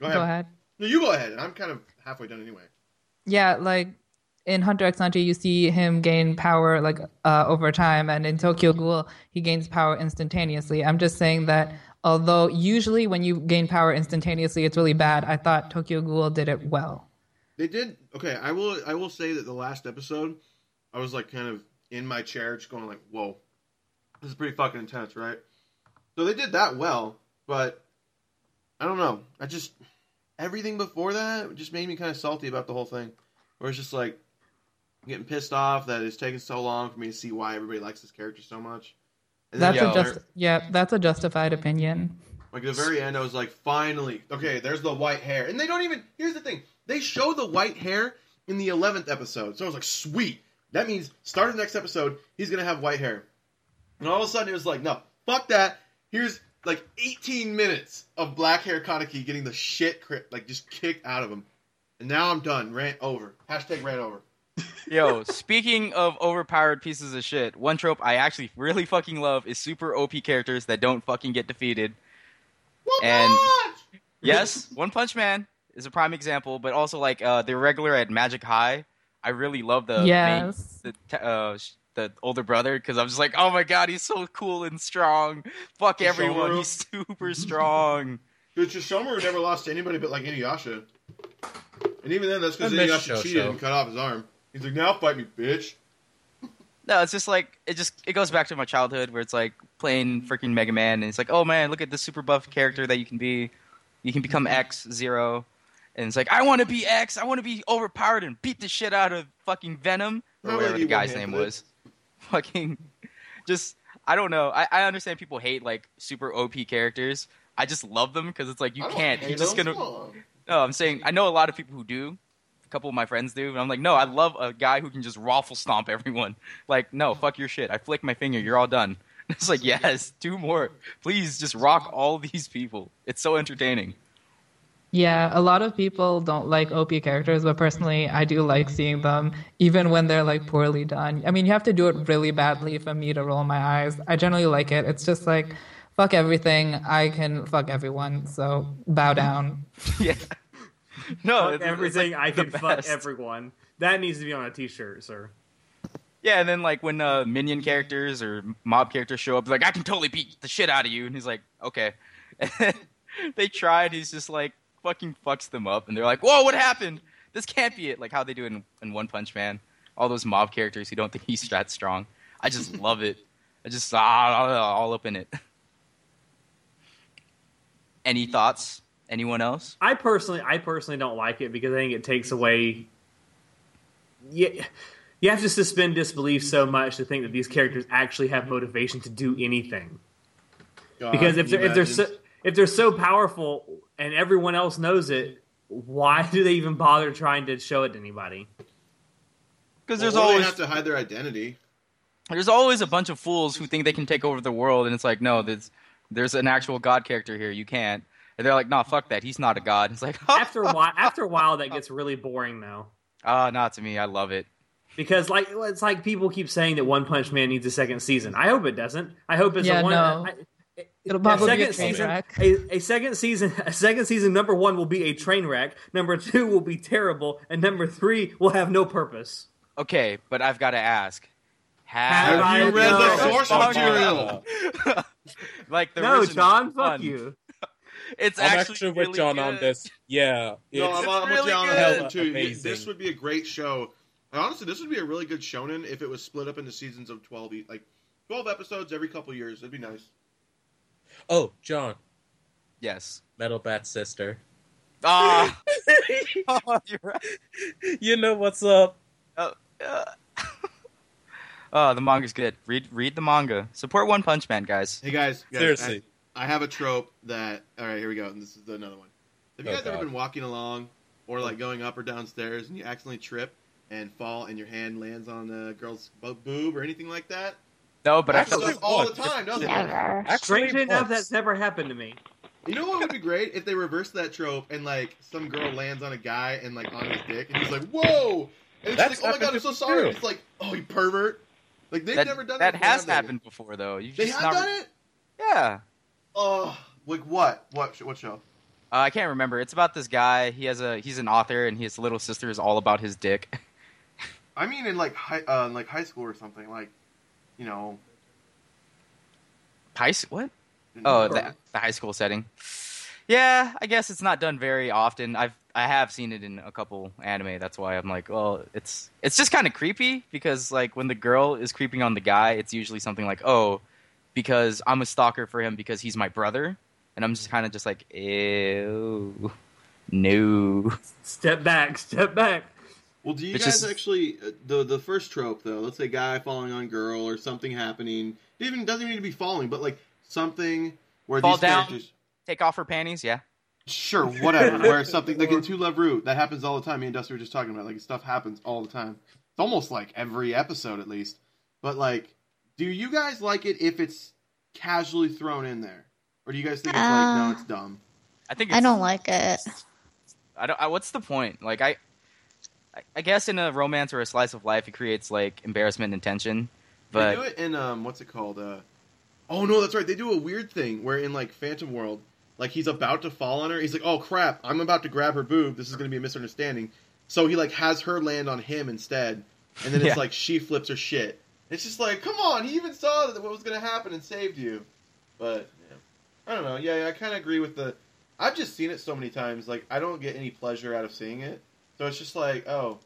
go ahead. Go ahead. No, you go ahead. And I'm kind of halfway done anyway. Yeah, like in Hunter x Hunter, you see him gain power like uh, over time, and in Tokyo Ghoul, he gains power instantaneously. I'm just saying that although usually when you gain power instantaneously, it's really bad. I thought Tokyo Ghoul did it well. They did okay. I will I will say that the last episode, I was like kind of in my chair, just going like, "Whoa, this is pretty fucking intense, right?" So they did that well, but I don't know. I just everything before that just made me kind of salty about the whole thing. Where it's just like I'm getting pissed off that it's taking so long for me to see why everybody likes this character so much. And That's at a the just ver- yeah, that's a justified opinion. like at the very end, I was like, finally, okay, there's the white hair, and they don't even. Here's the thing: they show the white hair in the eleventh episode, so I was like, sweet. That means start of the next episode, he's gonna have white hair, and all of a sudden it was like, no, fuck that. Here's like 18 minutes of black hair Kaneki getting the shit cri- like just kicked out of him, and now I'm done. Rant over. Hashtag rant over. Yo, speaking of overpowered pieces of shit, one trope I actually really fucking love is super OP characters that don't fucking get defeated. One And- punch! Yes, One Punch Man is a prime example, but also like uh, the Irregular at Magic High. I really love the main- yes. the uh, sh- the older brother because I'm just like, oh my god, he's so cool and strong. Fuck everyone, he's super strong. Dude, Sesshomaru never lost to anybody but like Inuyasha. And even then, that's because I Inuyasha cheated and cut off his arm. He's like, now fight me, bitch. No, it's just like it just it goes back to my childhood where it's like playing freaking Mega Man and it's like, oh man, look at this super buff character that you can be. You can become mm-hmm. X Zero, and it's like I want to be X. I want to be overpowered and beat the shit out of fucking Venom or Not whatever the guy's name was. Fucking, just I don't know. I, I understand people hate like super OP characters. I just love them because it's like you can't. You're just gonna. No, I'm saying I know a lot of people who do. A couple of my friends do, and I'm like, no, I love a guy who can just raffle stomp everyone. Like, no, fuck your shit. I flick my finger, you're all done. It's like, yes, do more, please. Just rock all these people. It's so entertaining. Yeah, a lot of people don't like OP characters, but personally, I do like seeing them, even when they're like poorly done. I mean, you have to do it really badly for me to roll my eyes. I generally like it. It's just like, fuck everything. I can fuck everyone, so bow down. yeah. No, Fuck it's- it's, everything like, I the can fuck everyone. That needs to be on a T-shirt, sir. Yeah, and then like when uh, minion characters or mob characters show up, like I can totally beat the shit out of you, and he's like, okay. And they tried. He's just like fucking fucks them up, and they're like, whoa, what happened? This can't be it. Like how they do it in, in One Punch Man. All those mob characters who don't think he's that strong. I just love it. I just ah, all up in it. Any thoughts? Anyone else? I personally, I personally don't like it because I think it takes away. Yeah, you have to suspend disbelief so much to think that these characters actually have motivation to do anything. God, Because if they're if they're so if they're so powerful and everyone else knows it, why do they even bother trying to show it to anybody? Because there's or they always have to hide their identity. there's always a bunch of fools who think they can take over the world, and it's like, no, there's there's an actual god character here. You can't. And they're like, nah, fuck that. He's not a god. It's like, After a while, after a while, that gets really boring though. ah, not to me. I love it. Because like it's like people keep saying that One Punch Man needs a second season. I hope it doesn't. I hope it's Yeah, a one. no. I- It'll a probably be a second train season, wreck. a, a second season, a second season. Number one will be a train wreck. Number two will be terrible, and number three will have no purpose. Okay, but I've got to ask. Have Have, I you read the source material? like the no, original John, fuck one. you. It's I'm actually, actually with really John good. on this. Yeah, No, I'm, I'm really with you on good. that too. Amazing. This would be a great show. And honestly, this would be a really good shonen if it was split up into seasons of twelve, like twelve episodes every couple years. It'd be nice. Oh, John, Yes. Metal Bat sister. Ah. oh, you're right. you know what's up? Uh, oh, the manga's good. Read read the manga. Support One Punch Man, guys. Hey guys, guys, Seriously. I, I have a trope that. All right, here we go. And this is another one. Have you Oh, guys ever been walking along or like going up or downstairs and you accidentally trip and fall and your hand lands on a girl's boob or anything like that? No, but I That feel like all the time, doesn't it? Never. Actually, Strangely enough, once. that's never happened to me. You know what would be great if they reversed that trope and like some girl lands on a guy and like on his dick and he's like, "Whoa!" And it's That's like, "Oh my god, I'm so sorry." It's like, "Oh, you pervert!" Like they've that, never done that that. has have they? happened before, though. You They just have not done it. Yeah. Oh, like what? What? What show? Uh, I can't remember. It's about this guy. He has a he's an author, and his little sister is all about his dick. I mean, in like high, uh, in like high school or something. Like, you know. High s- what? Oh, the, the high school setting. Yeah, I guess it's not done very often. I've I have seen it in a couple anime. That's why I'm like, well, it's it's just kind of creepy because like when the girl is creeping on the guy, it's usually something like, oh, because I'm a stalker for him because he's my brother, and I'm just kind of just like, ew, no. Step back, step back. Well, do you It's guys just- actually uh, the the first trope though? Let's say guy falling on girl or something happening. It even doesn't even need to be falling, but like something where Fall these down. characters. Take off her panties, yeah. Sure, whatever. where something like in To Love Ru that happens all the time. Me and Dusty were just talking about like stuff happens all the time. It's almost like every episode at least. But like, do you guys like it if it's casually thrown in there, or do you guys think it's like no, Uh, it's dumb? I think it's, I don't like it. I don't. I, what's the point? Like I, I, I guess in a romance or a slice of life, it creates like embarrassment and tension. they do it in um, what's it called? Uh, oh no, that's right. They do a weird thing where in like Phantom World, like he's about to fall on her. He's like, oh crap, I'm about to grab her boob. This is going to be a misunderstanding. So he like has her land on him instead, and then it's Yeah. like she flips her shit. It's just like, come on, he even saw that what was going to happen and saved you. But yeah. I don't know. Yeah, yeah I kind of agree with the. I've just seen it so many times. Like I don't get any pleasure out of seeing it. So it's just like, oh,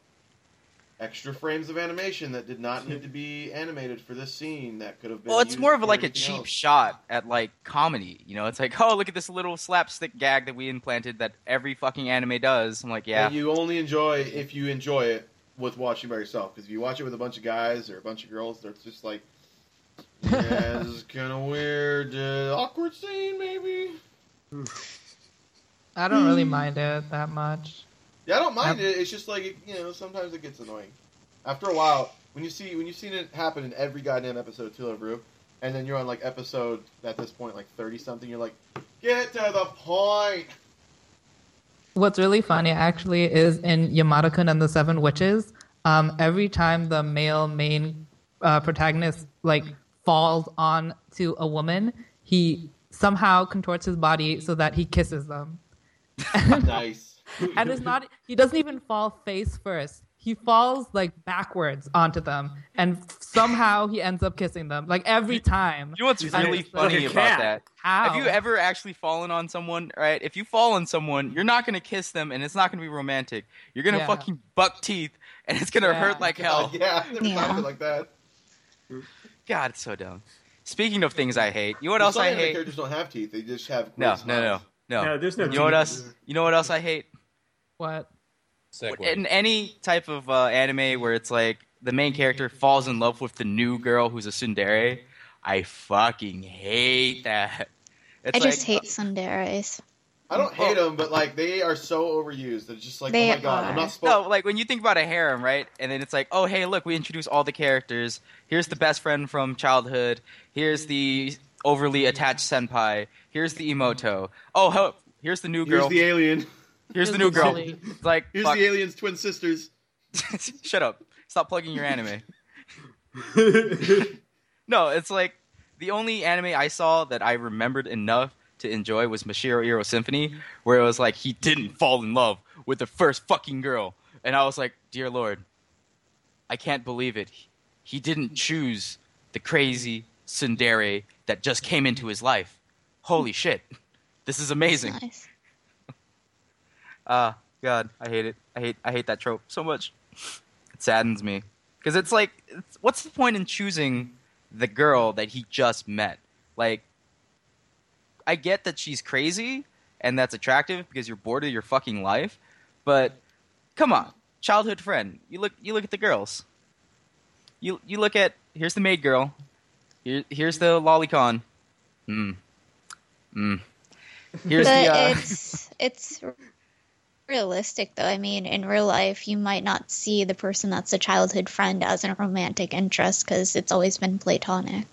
extra frames of animation that did not need to be animated for this scene that could have been. well, it's used more of like a cheap else. shot at like comedy. You know, it's like, oh, look at this little slapstick gag that we implanted that every fucking anime does. I'm like, yeah, And you only enjoy if you enjoy it with watching by yourself. Because if you watch it with a bunch of guys or a bunch of girls, it's just like, yeah, this is kind of weird, uh, awkward scene maybe. I don't really mind it that much. Yeah, I don't mind Um, it. It's just like it- you know, sometimes it gets annoying. After a while, when you see when you've seen it happen in every goddamn episode of Love Ru, and then you're on like episode at this point like thirty something, you're like, get to the point. What's really funny actually is in Yamada-kun and the Seven Witches, um, every time the male main uh, protagonist like falls on to a woman, he somehow contorts his body so that he kisses them. nice. And it's not he doesn't even fall face first. He falls like backwards onto them and somehow he ends up kissing them. Like every time. You know what's really funny like about that? How? Have you ever actually fallen on someone? Right? If you fall on someone, you're not gonna kiss them, and it's not gonna be romantic. You're gonna Yeah. fucking buck teeth, and it's gonna Yeah. hurt like hell. yeah, I've never thought of Yeah. it like that. God, it's so dumb. Speaking of things I hate, you know what Well, else I anime hate? characters don't have teeth; they just have No, no, no, no. No, there's no You know what else? You know what else I hate? What? Segue. In any type of uh, anime where it's like the main character falls in love with the new girl who's a tsundere, I fucking hate that. It's I just like, hate tsunderes. I don't hate them, but like they are so overused that it's just like, They oh my god, I'm not supposed. No, like when you think about a harem, right? And then it's like, oh, hey, look, we introduce all the characters. Here's the best friend from childhood. Here's the overly attached senpai. Here's the imouto. Oh, ho- here's the new girl. Here's girl. the alien. Here's the new girl. It's like, Here's fuck. the alien's twin sisters. Shut up. Stop plugging your anime. no, it's like the only anime I saw that I remembered enough to enjoy was Mashiro Iro Symphony, where it was like he didn't fall in love with the first fucking girl. And I was like, dear lord, I can't believe it. He didn't choose the crazy tsundere that just came into his life. Holy shit. This is amazing. Nice. Ah, God, I hate it. I hate I hate that trope so much. It saddens me because it's like, it's, what's the point in choosing the girl that he just met? Like, I get that she's crazy and that's attractive because you're bored of your fucking life, but come on, childhood friend. You look you look at the girls. You you look at here's the maid girl. Here, here's the lolicon. Hmm. Hmm. Here's but the. Uh, it's it's realistic though. I mean, in real life, you might not see the person that's a childhood friend as a romantic interest because it's always been platonic.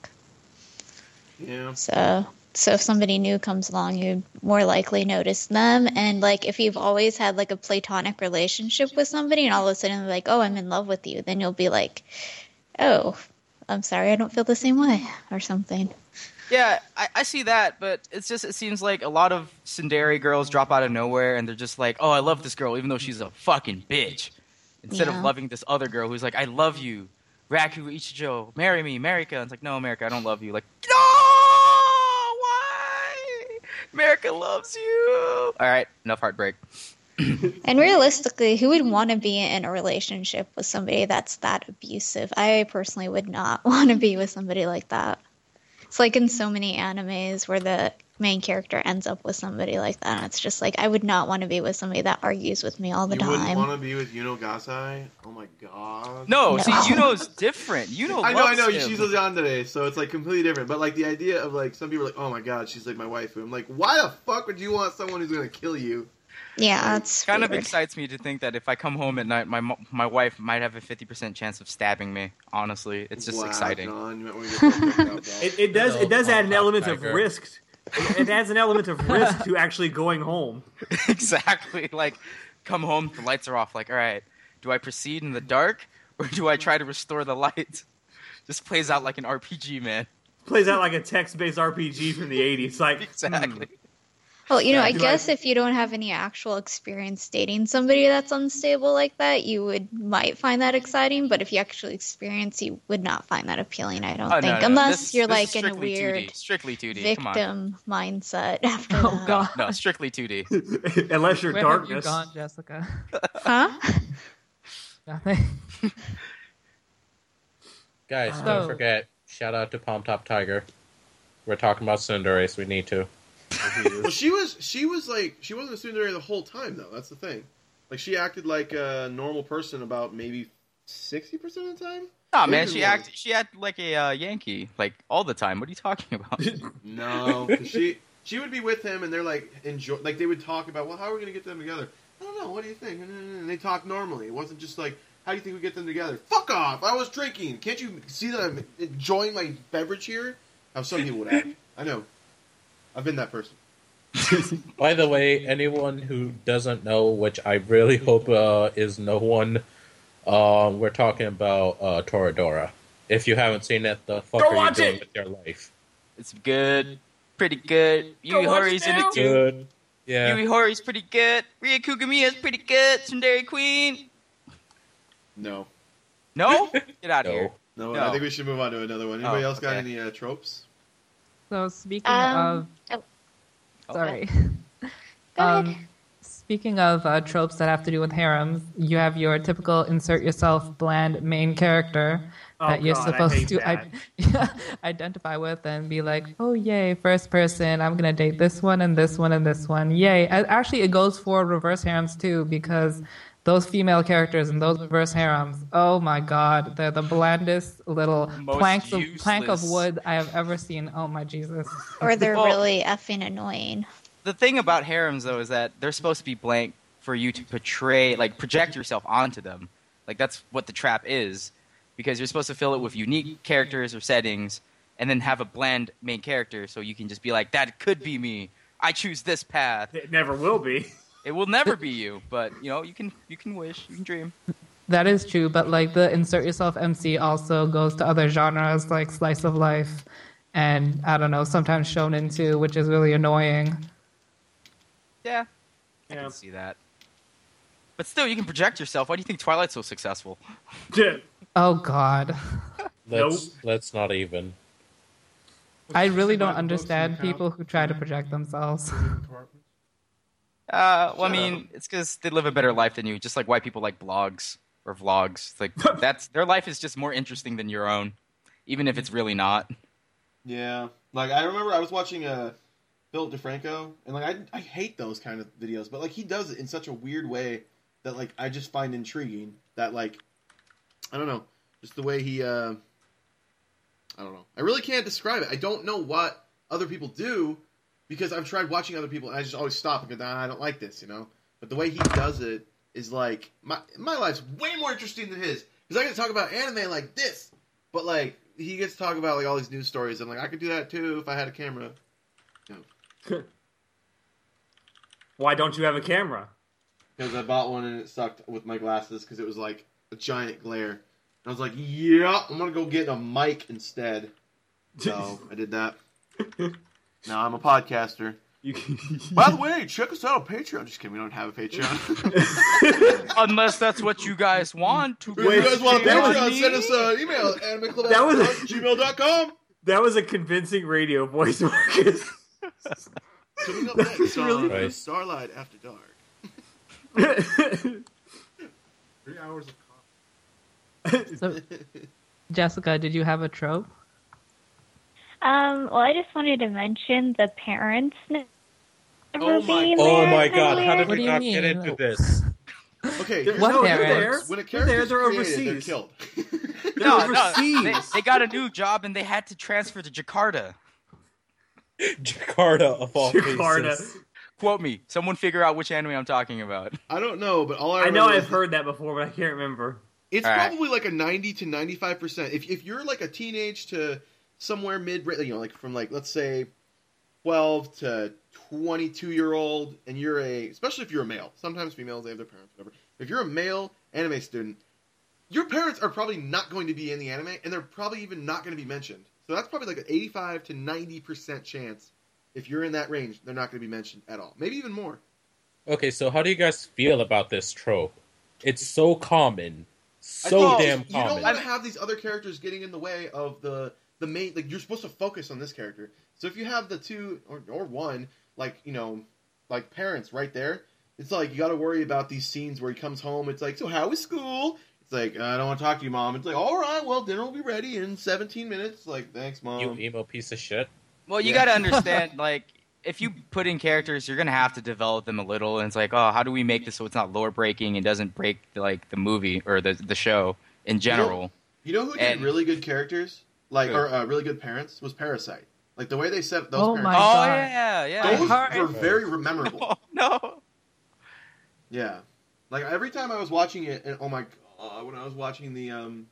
Yeah. So, so if somebody new comes along, you'd more likely notice them. And like, if you've always had like a platonic relationship with somebody, and all of a sudden they're like, "Oh, I'm in love with you," then you'll be like, "Oh, I'm sorry, I don't feel the same way," or something. Yeah, I, I see that, but it's just it seems like a lot of tsundere girls drop out of nowhere and they're just like, "Oh, I love this girl, even though she's a fucking bitch." Instead Yeah. of loving this other girl who's like, "I love you, Raku Ichijo, marry me, Marika." And it's like, "No, Marika, I don't love you." Like, no, why? Marika loves you. All right, enough heartbreak. And realistically, who would want to be in a relationship with somebody that's that abusive? I personally would not want to be with somebody like that. It's like in so many animes where the main character ends up with somebody like that. And it's just like I would not want to be with somebody that argues with me all the you wouldn't time. want to be with Yuno Gasai? Oh my god. No, No. see, Yuno's different. Yuno, I know, I know. him. She's a yandere, so it's like completely different. But like the idea of like some people are like, oh my god, she's like my wife. I'm like, why the fuck would you want someone who's gonna kill you? Yeah, it's kind of excites me to think that if I come home at night, my my wife might have a fifty percent chance of stabbing me. Honestly, it's just Wow, exciting. John, you might want to get that checked out, dog. It, it does. It does add an Tom element of risk. It, it adds an element of risk to actually going home. exactly. Like, come home, the lights are off. Like, all right, do I proceed in the dark or do I try to restore the light? Just plays out like an RPG, man. Plays out like a text-based RPG from the '80s. Like, hmm. Exactly. Well, you know, I guess I- if you don't have any actual experience dating somebody that's unstable like that, you would might find that exciting. But if you actually experience, you would not find that appealing. I don't Oh, think, no, unless this- you're this like in a weird 2D. Strictly 2D. Victim mindset after Oh that. God. No, strictly 2D. unless you're Where darkness. have you gone, Jessica? Huh? Nothing. Guys, So- don't forget, shout out to Palm Top Tiger. We're talking about tsundere, so we need to. Well, she was she was like she wasn't a tsundere the whole time though. That's the thing. Like she acted like a normal person about maybe sixty percent of the time. Nah, man, she more. acted she acted like a uh, Yankee, like all the time. What are you talking about? no, she she would be with him, and they're like enjoy like they would talk about well, how are we gonna get them together? I don't know. What do you think? And they talk normally. It wasn't just like how do you think we get them together? Fuck off! I was drinking. Can't you see that I'm enjoying my beverage here? How some people would act. I know. I've been that person. By the way, anyone who doesn't know, which I really hope uh, is no one, uh, we're talking about uh, Toradora. If you haven't seen it, the fuck Go are you doing it! with your life? it's good, pretty good. Go Yui watch Horie's in it too. Good. Yeah. Yui Horie's pretty good. Rie Kugimiya's pretty good. Tsundere Queen. No. No, get out of here. no, No. I think we should move on to another one. Anybody Oh, else got okay. any uh, tropes? So speaking Um, of, oh. sorry. Go ahead. Um, speaking of uh, tropes that have to do with harems, you have your typical insert yourself bland main character Oh, that you're God, supposed to. I- identify with and be like, oh yay, first person, I'm gonna date this one and this one and this one, yay. Actually, it goes for reverse harems too because those female characters in those reverse harems, oh my god, they're the blandest little planks of plank of wood I have ever seen. Oh my Jesus. Or they're Well- really effing annoying. The thing about harems though is that they're supposed to be blank for you to portray, like project yourself onto them. Like that's what the trap is, because you're supposed to fill it with unique characters or settings, and then have a bland main character, so you can just be like, "That could be me. I choose this path." It never will be. It will never be you, but you know you can you can wish, you can dream. That is true, but like the insert yourself MC also goes to other genres like slice of life and I don't know, sometimes shonen too, which is really annoying. Yeah, I Yeah. can see that. But still, you can project yourself. Why do you think Twilight's so successful? Oh god. Let's let's not even. I really don't Write the books and understand people who try to project themselves. Uh, well, I mean, it's because they live a better life than you. Just like white people like blogs or vlogs. It's like that's their life is just more interesting than your own, even if it's really not. Yeah, like I remember I was watching uh, Philip DeFranco, and like I I hate those kind of videos, but like he does it in such a weird way that like I just find intriguing. That like I don't know, just the way he uh, I don't know. I really can't describe it. I don't know what other people do because I've tried watching other people and I just always stop and go, nah, I don't like this, you know. But the way he does it is like my my life's way more interesting than his because I get to talk about anime like this, but like he gets to talk about like all these news stories. I'm like, I could do that too if I had a camera. Why don't you have a camera? Because I bought one and it sucked with my glasses because it was like a giant glare. And I was like, yeah, I'm gonna go get a mic instead. So I did that. Now I'm a podcaster. You can, By the way, check us out on Patreon. Just kidding, we don't have a Patreon. Unless that's what you guys want to. if you guys want a Patreon, me. send us an email at animeclub That was- gmail.com. that was a convincing radio voice, Marcus. Coming up next on really- Right. Starlight After Dark. Three hours of coffee. So, Jessica, did you have a trope? Um, well, I just wanted to mention the parents never Oh my- Oh my god, how did What we do you not get into this? Okay, They're- here's What how it parents? works. When a They're there, they're created, overseas. they're killed. They're No, no, they, they got a new job and they had to transfer to Jakarta. Jakarta of all Jakarta. places. Quote me. Someone figure out which anime I'm talking about. I don't know, but all I, I know I've heard that before, but I can't remember. It's All right. probably like a ninety to ninety-five percent. If if you're like a teenage to somewhere mid, you know, like from like let's say twelve to twenty-two year old, and you're a, especially if you're a male. Sometimes females they have their parents, whatever. If you're a male anime student, your parents are probably not going to be in the anime, and they're probably even not going to be mentioned. So that's probably like an eighty-five to ninety percent chance. If you're in that range, they're not going to be mentioned at all. Maybe even more. Okay, so how do you guys feel about this trope? It's so common. So damn You don't want to have these other characters getting in the way of the the main. Like you're supposed to focus on this character. So if you have the two or or one, like you know, like parents right there, it's like you got to worry about these scenes where he comes home. It's like, so how is school? It's like I don't want to talk to you, mom. It's like, all right, well, dinner will be ready in 17 minutes. Like, thanks, mom. You emo piece of shit. Well, you Yeah. got to understand, like, if you put in characters, you're gonna have to develop them a little. And it's like, oh, how do we make this so it's not lore breaking and doesn't break like the movie or the the show in general? You know who did And- really good characters, like Who? or uh, really good parents, was Parasyte. Like the way they set those Oh parents. my oh God. yeah, yeah. Those heart- were very memorable. Oh, no. Yeah, like every time I was watching it, and oh my god, when I was watching the um,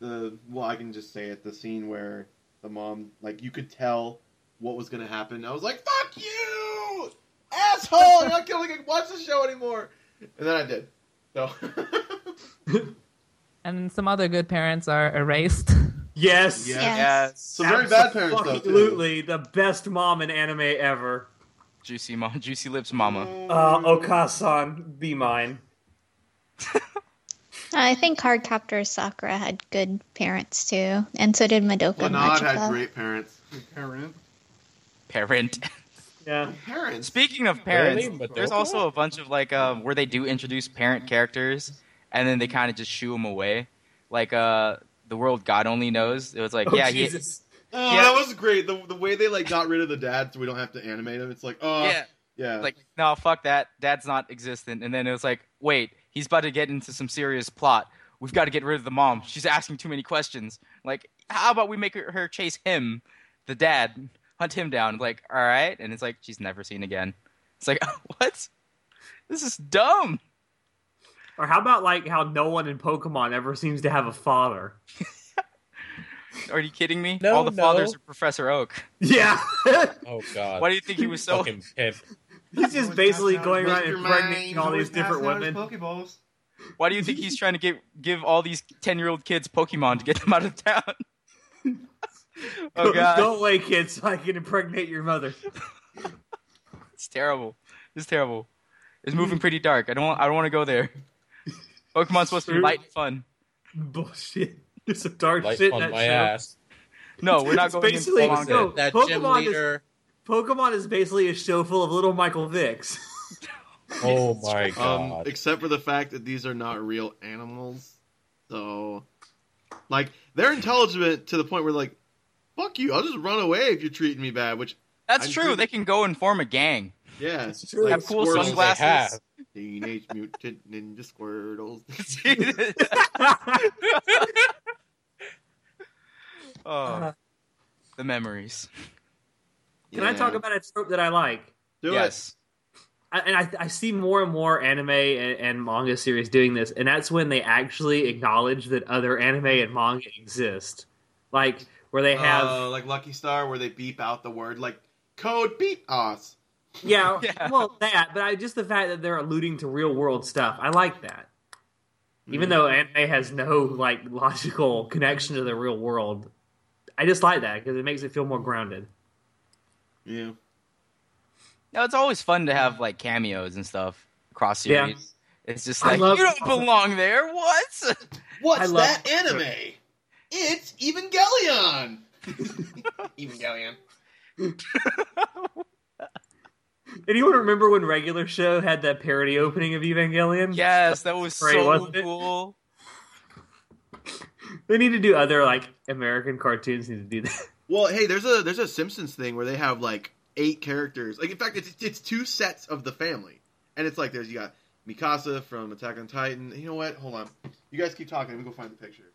the well, I can just say it, the scene where the mom, like, you could tell what was gonna happen. I was like, "Fuck you, asshole! You're not gonna watch the show anymore." And then I did. So And some other good parents are erased. Yes. Yeah. Yes. some very bad parents though. Too. Absolutely, the best mom in anime ever. Juicy mom, juicy lips, mama. Uh, Okasan, be mine. I think Cardcaptor Sakura had good parents too, and so did Madoka Lanad had great parents. Parent. Parent. Yeah. Parents. Speaking of parents, Really? There's also a bunch of like um, where they do introduce parent characters, and then they kind of just shoo them away. Like uh, the world God only knows. It was like, Oh, yeah, he, Jesus. Oh, Yeah. that was great. The the way they like got rid of the dad, so we don't have to animate him. It's like, oh, yeah. yeah. Like, no, fuck that. Dad's not existent. And then it was like, wait, he's about to get into some serious plot. We've got to get rid of the mom. She's asking too many questions. Like, how about we make her, her chase him, the dad, hunt him down? Like, all right. And it's like, she's never seen again. It's like, what? This is dumb. Or how about like how no one in Pokemon ever seems to have a father? Are you kidding me? No, All the no. fathers are Professor Oak. Yeah. Oh god. Why do you think he was so? fucking pimp? He's just basically going around Make your impregnating all these different Passing out his women. Pokeballs. Why do you think he's trying to give give all these ten year old kids Pokemon to get them out of town? oh god, Don't wait, kids, so I can impregnate your mother. it's terrible. It's terrible. It's hmm. moving pretty dark. I don't. Want, I don't want to go there. Pokemon's supposed to be light and fun. Bullshit. There's some dark Light shit in on that my show. ass. No, we're not It's going basically- into That's no, it. That gym Pokemon is- leader. Pokemon is basically a show full of little Michael Vicks. Oh my Um, god. except for the fact that these are not real animals. So, like, they're intelligent to the point where, like, fuck you, I'll just run away if you're treating me bad. Which, That's I'm true. sure- They can go and form a gang. yeah, It's true. like Have cool squirtles. sunglasses. They have. Teenage Mutant Ninja Squirtles. oh, the memories. Can I talk about a trope that I like? Do yes. I, and I, I see more and more anime and, and manga series doing this, and that's when they actually acknowledge that other anime and manga exist. Like where they have, Uh, like Lucky Star, where they beep out the word like code beep us. Yeah, Yeah. well that, but I just the fact that they're alluding to real world stuff. I like that, even Mhm. though anime has no like logical connection to the real world. I just like that because it makes it feel more grounded. Yeah. No, it's always fun to have like cameos and stuff across Yeah. series. It's just like love- you don't belong there. What? What's love- that anime? It's Evangelion. Evangelion. Anyone remember when regular show had that parody opening of Evangelion? yes, that was Great, so cool. They need to do other like American cartoons. Need to do that. Well, hey, there's a there's a Simpsons thing where they have like eight characters. Like in fact, it's it's two sets of the family, and it's like there's you got Mikasa from Attack on Titan. You know what? Hold on, you guys keep talking. Let me go find the picture.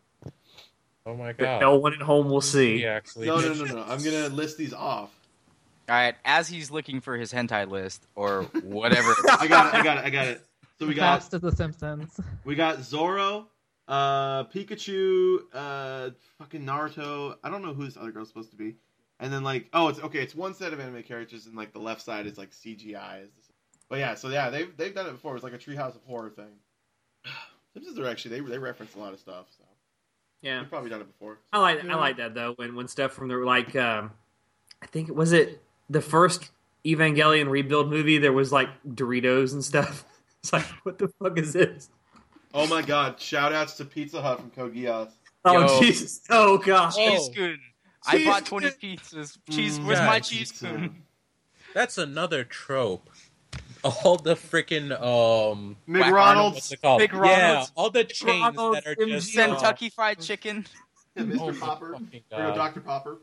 Oh my god. No one at home will see. He actually No, no, did. no, no. I'm gonna list these off. All right, as he's looking for his hentai list or whatever. I got it. I got it. I got it. So we got Fast as the Simpsons. we got Zoro, uh, Pikachu, uh, fucking Naruto. I don't know who this other girl's supposed to be. And then like, oh, it's okay. It's one set of anime characters, and like the left side is like CGI. But yeah, so yeah, they've they've done it before. It's like a Treehouse of Horror thing. Simpsons are actually they they reference a lot of stuff. So Yeah, they've probably done it before. I like Yeah. I like that though. When when stuff from the like, um, I think was it the first Evangelion rebuild movie. There was like Doritos and stuff. It's like, what the fuck is this? Oh my god! Shout outs to Pizza Hut from Code Geass. Oh Yo. Jesus! Oh gosh! Oh. cheese spoon. I bought 20 spoon. pizzas. Cheese, Mm, where's yeah, my cheese spoon? That's another trope. All the freaking um what's McRonald's, it called? McRonald's. Yeah, all the chains McRonald's, that are just MG. Kentucky Fried Chicken. yeah, Mr. Oh Popper, fucking or. Dr. Popper,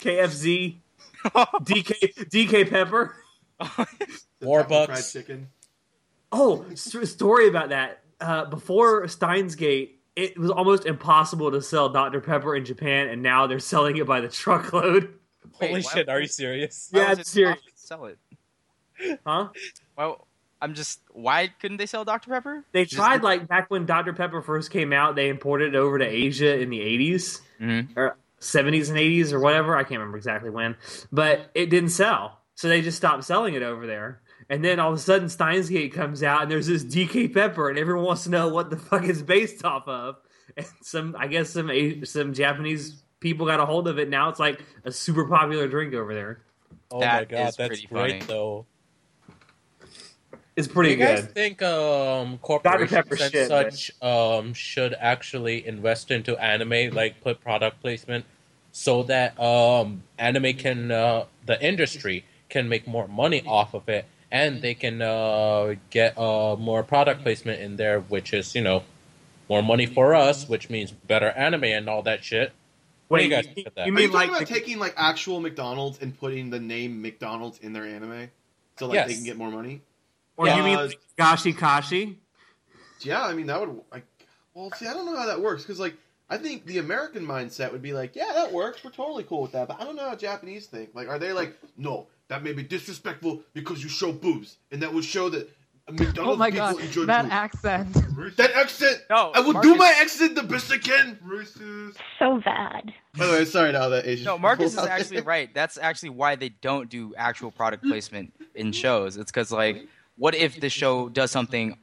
KFZ, DK, DK Pepper. the Warbucks. Fried chicken. Oh, st- story about that. Uh, before Steins Gate, it was almost impossible to sell Dr Pepper in Japan, and now they're selling it by the truckload. Wait, Holy why- shit, are you serious? Yeah, was it's it serious. Sell it. Huh? Well, I'm just. Why couldn't they sell Dr Pepper? They Just- tried like back when Dr Pepper first came out. They imported it over to Asia in the '80s Mhm. or '70s and '80s or whatever. I can't remember exactly when, but it didn't sell, so they just stopped selling it over there. And then all of a sudden, Steins Gate comes out, and there's this DK Pepper, and everyone wants to know what the fuck it's based off of. And some, I guess, some A- some Japanese people got a hold of it. Now it's like a super popular drink over there. Oh my That god, is that's pretty great funny. though. It's Do pretty you guys think um corporations and shit, such um should actually invest into anime, like put product placement, so that um anime can uh, the industry can make more money off of it, and they can uh, get uh, more product placement in there, which is you know more money for us, which means better anime and all that shit. What do you guys think of that? you Are you mean like about the- taking like actual McDonald's and putting the name McDonald's in their anime, so like Yes. they can get more money? Or Yeah. you mean like Gashi Kashi? Yeah, I mean that would. Like, well, see, I don't know how that works because like I think the American mindset would be like, yeah, that works. We're totally cool with that. But I don't know how Japanese think. Like, are they like, no, that may be disrespectful because you show boobs, and that would show that oh McDonald's Oh my people god, enjoy that boobs. accent. that accent. No, I will Marcus- do my accent the best I can. Racist. So bad. By the way, sorry to all the Asian. No, Marcus is actually right. That's actually why they don't do actual product placement in shows. It's because like, what if the show does something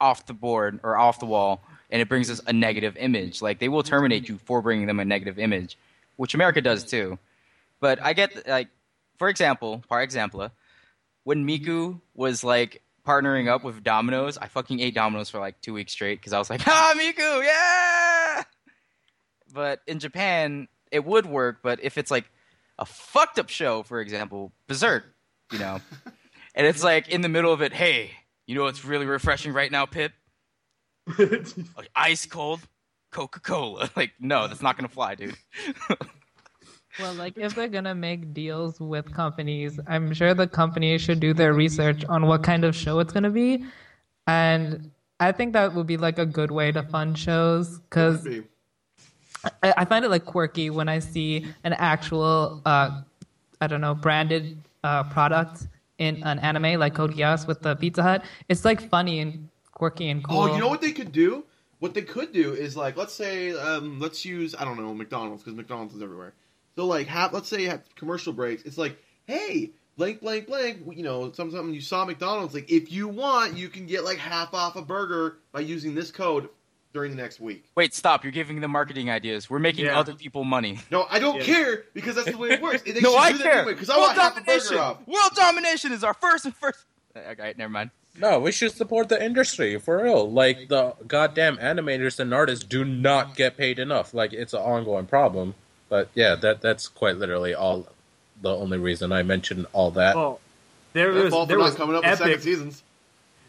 off the board or off the wall, and it brings us a negative image? Like they will terminate you for bringing them a negative image, which America does too. But I get like, for example, par example, when Miku was like partnering up with Domino's, I fucking ate Domino's for like two weeks straight because I was like, ah, Miku, yeah. But in Japan, it would work. But if it's like a fucked up show, for example, Berserk, you know, and it's like in the middle of it, hey, you know what's really refreshing right now, Pip? Like, ice cold Coca Cola. Like, no, that's not gonna fly, dude. Well, like if they're gonna make deals with companies, I'm sure the companies should do their research on what kind of show it's gonna be, and I think that would be like a good way to fund shows because Be. I, I find it like quirky when I see an actual, uh, I don't know, branded uh, product in an anime like Code Geass with the Pizza Hut. It's like funny and quirky and cool. Oh, you know what they could do? What they could do is like, let's say, um, let's use I don't know McDonald's because McDonald's is everywhere. So like, have let's say you have commercial breaks. It's like, hey, blank, blank, blank. You know, some- something you saw McDonald's. Like, if you want, you can get like half off a burger by using this code during the next week. Wait, stop! You're giving them marketing ideas. We're making Yeah. other people money. No, I don't Yeah. care because that's the way it works. They no, I do that care. anyway because I World want half a domination. burger off. World domination is our first and first. Okay, never mind. No, we should support the industry for real. Like the goddamn animators and artists do not get paid enough. Like it's an ongoing problem. But yeah, that that's quite literally all the only reason I mentioned all that. Well, there Their was fault there was not coming up with second epic seasons.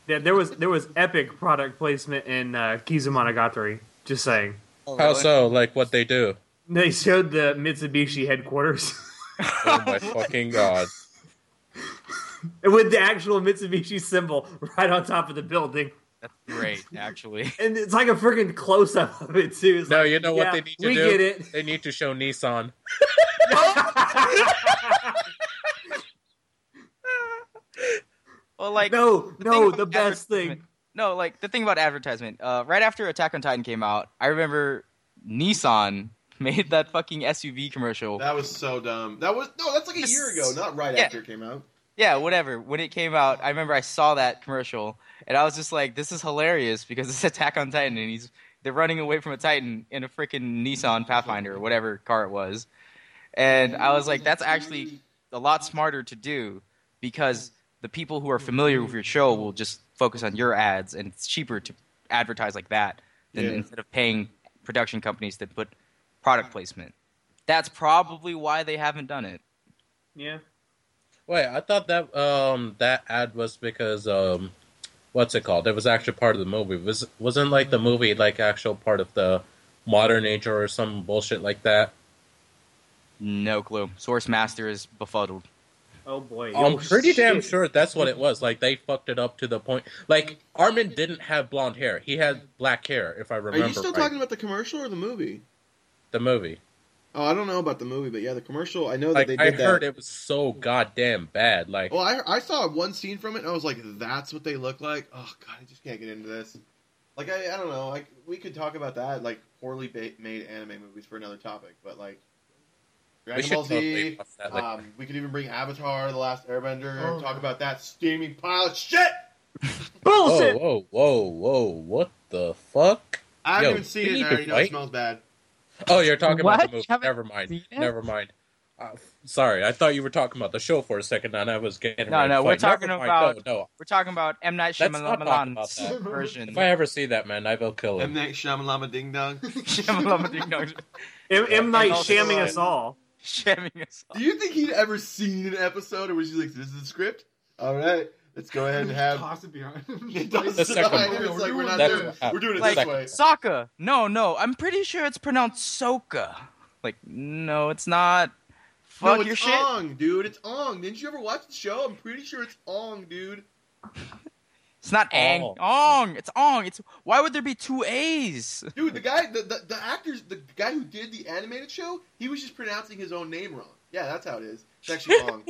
There, there was there was epic product placement in uh, Kizumonogatari. Just saying. How so? Like what they do? They showed the Mitsubishi headquarters Oh my fucking god! with the actual Mitsubishi symbol right on top of the building, That's great, actually. and it's like a freaking close up of it too. It's No, like, you know yeah, what they need to we do? get it. They need to show Nissan. Well, like no, the no, the best thing. No, like the thing about advertisement. Uh, right after Attack on Titan came out, I remember Nissan made that fucking SUV commercial. That was so dumb. That was no, that's like a year ago, not right Yeah. after it came out. Yeah, whatever. When it came out, I remember I saw that commercial, and I was just like, "This is hilarious" because it's Attack on Titan, and he's they're running away from a Titan in a freaking Nissan Pathfinder or whatever car it was, and I was like, "That's actually a lot smarter to do because the people who are familiar with your show will just focus on your ads, and it's cheaper to advertise like that than Yeah. instead of paying production companies to put product placement." That's probably why they haven't done it. Yeah. Wait, I thought that um that ad was because um what's it called? It was actually part of the movie. Was wasn't like the movie like actual part of the modern age or some bullshit like that? No clue. Source Master is befuddled. Oh boy. I'm Oh, pretty damn sure that's what it was. Like they fucked it up to the point. Like Armin didn't have blonde hair; he had black hair. If I remember, Are you still right. talking about the commercial or the movie? the movie? Oh, I don't know about the movie, but yeah, the commercial. I know that Like they I did heard that. it was so goddamn bad. Like Well, I I saw one scene from it, and I was like, "That's what they look like." Oh god, I just can't get into this. Like I, I don't know. Like we could talk about that, like poorly ba- made anime movies for another topic, but like we Dragon should Ball Z. bust that, like, Um, we could even bring Avatar: The Last Airbender. Oh, talk about that steaming pile of shit. Bullshit. whoa, whoa, whoa, whoa! What the fuck? I haven't Yo, even seen it. need and I already know it smells bad. Oh, you're talking What? about the movie. Never mind. Never mind. Uh, sorry, I thought you were talking about the show for a second, and I was getting No, ready to no, we're talking Never mind. about- no, no. We're talking about M Night Let's not talk about Shyamalan's version. If I ever see that man, I will kill him. M Night Shyamalama Ding Dong. Shyamalan Ding Dong M, M Night also, shamming us all. Shamming us Do you think he'd ever seen an episode, or was he like, "This is the script"? All right, let's go ahead and have. toss it behind him. It does The second one. It's like we're not doing. it. We're doing it like this way. Sokka. No, no, I'm pretty sure it's pronounced Soka. Like, no, it's not. No, Fuck it's your shit. Ong, dude. It's Ong. Didn't you ever watch the show? I'm pretty sure it's Ong, dude. It's not oh. Ang. Ong. Ong. It's Ong. It's why would there be two A's? Dude, the guy, the, the the actors, the guy who did the animated show, he was just pronouncing his own name wrong. Yeah, that's how it is. It's actually Ong.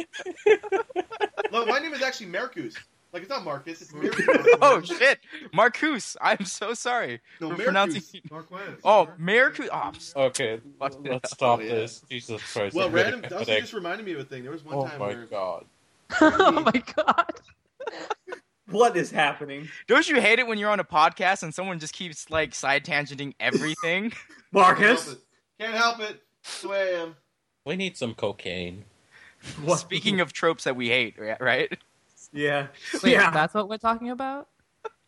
Look, my name is actually Mercus. Like it's not Marcus, it's Mercus. Oh shit, Marcus. I'm so sorry No, for Mercus. pronouncing. Marquez. Oh, Marcus. Oh, Okay, Fuck let's stop Oh, yeah. this. Jesus Christ. Well, I'm getting random. Dustin headache. just reminded me of a thing. There was one Oh time Oh my god. oh my god. What is happening? Don't you hate it when you're on a podcast and someone just keeps like side tangenting everything? Marcus? Can't help it. That's the way I am. We need some cocaine. What? Speaking of tropes that we hate, right? Yeah. Wait, yeah. that's what we're talking about?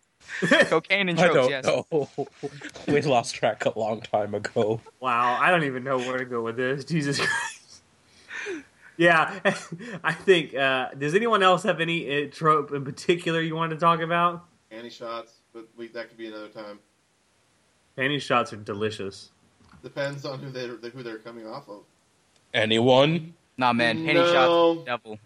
Cocaine and I don't yes. know. we lost track a long time ago. Wow, I don't even know where to go with this. Jesus Christ. Yeah, I think. Uh, does anyone else have any uh, trope in particular you want to talk about? Annie shots, but we, that could be another time. Panty shots are delicious. Depends on who they're who they're coming off of. Anyone? Nah, man, panty No. shots, devil.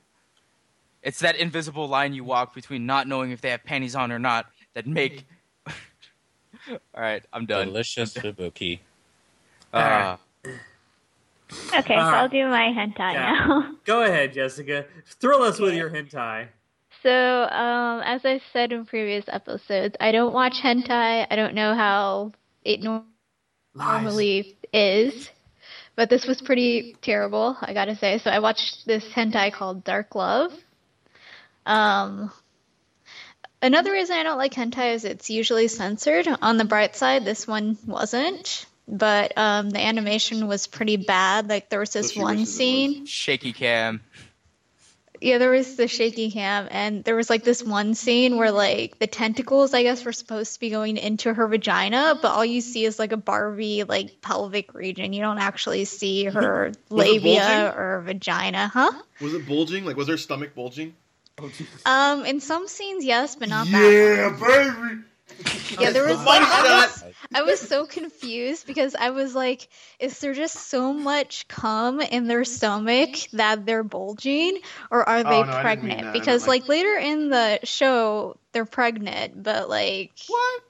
It's that invisible line you walk between not knowing if they have panties on or not that make. All right, I'm done. Delicious Fubuki. Uh, Okay, so Alright. I'll do my hentai Yeah. now. Go ahead, Jessica. Thrill us with your hentai. So, um, as I said in previous episodes, I don't watch hentai. I don't know how it nor- normally is, but this was pretty terrible, I gotta say. So I watched this hentai called Dark Love. Um, another reason I don't like hentai is it's usually censored. On the bright side, this one wasn't, but um, the animation was pretty bad. Like there was this she one wishes it was. scene shaky cam. yeah, there was the shaky cam, and there was like this one scene where like the tentacles, I guess, were supposed to be going into her vagina, but all you see is like a Barbie like pelvic region. You don't actually see her labia or vagina, huh? Was it bulging? Like, was her stomach bulging? Um, in some scenes, yes, but not that. Yeah, baby. Yeah, there was like I was, I was so confused because I was like, is there just so much cum in their stomach that they're bulging, or are oh, they Oh, no, I didn't mean pregnant? Because like- like later in the show, they're pregnant, but like What?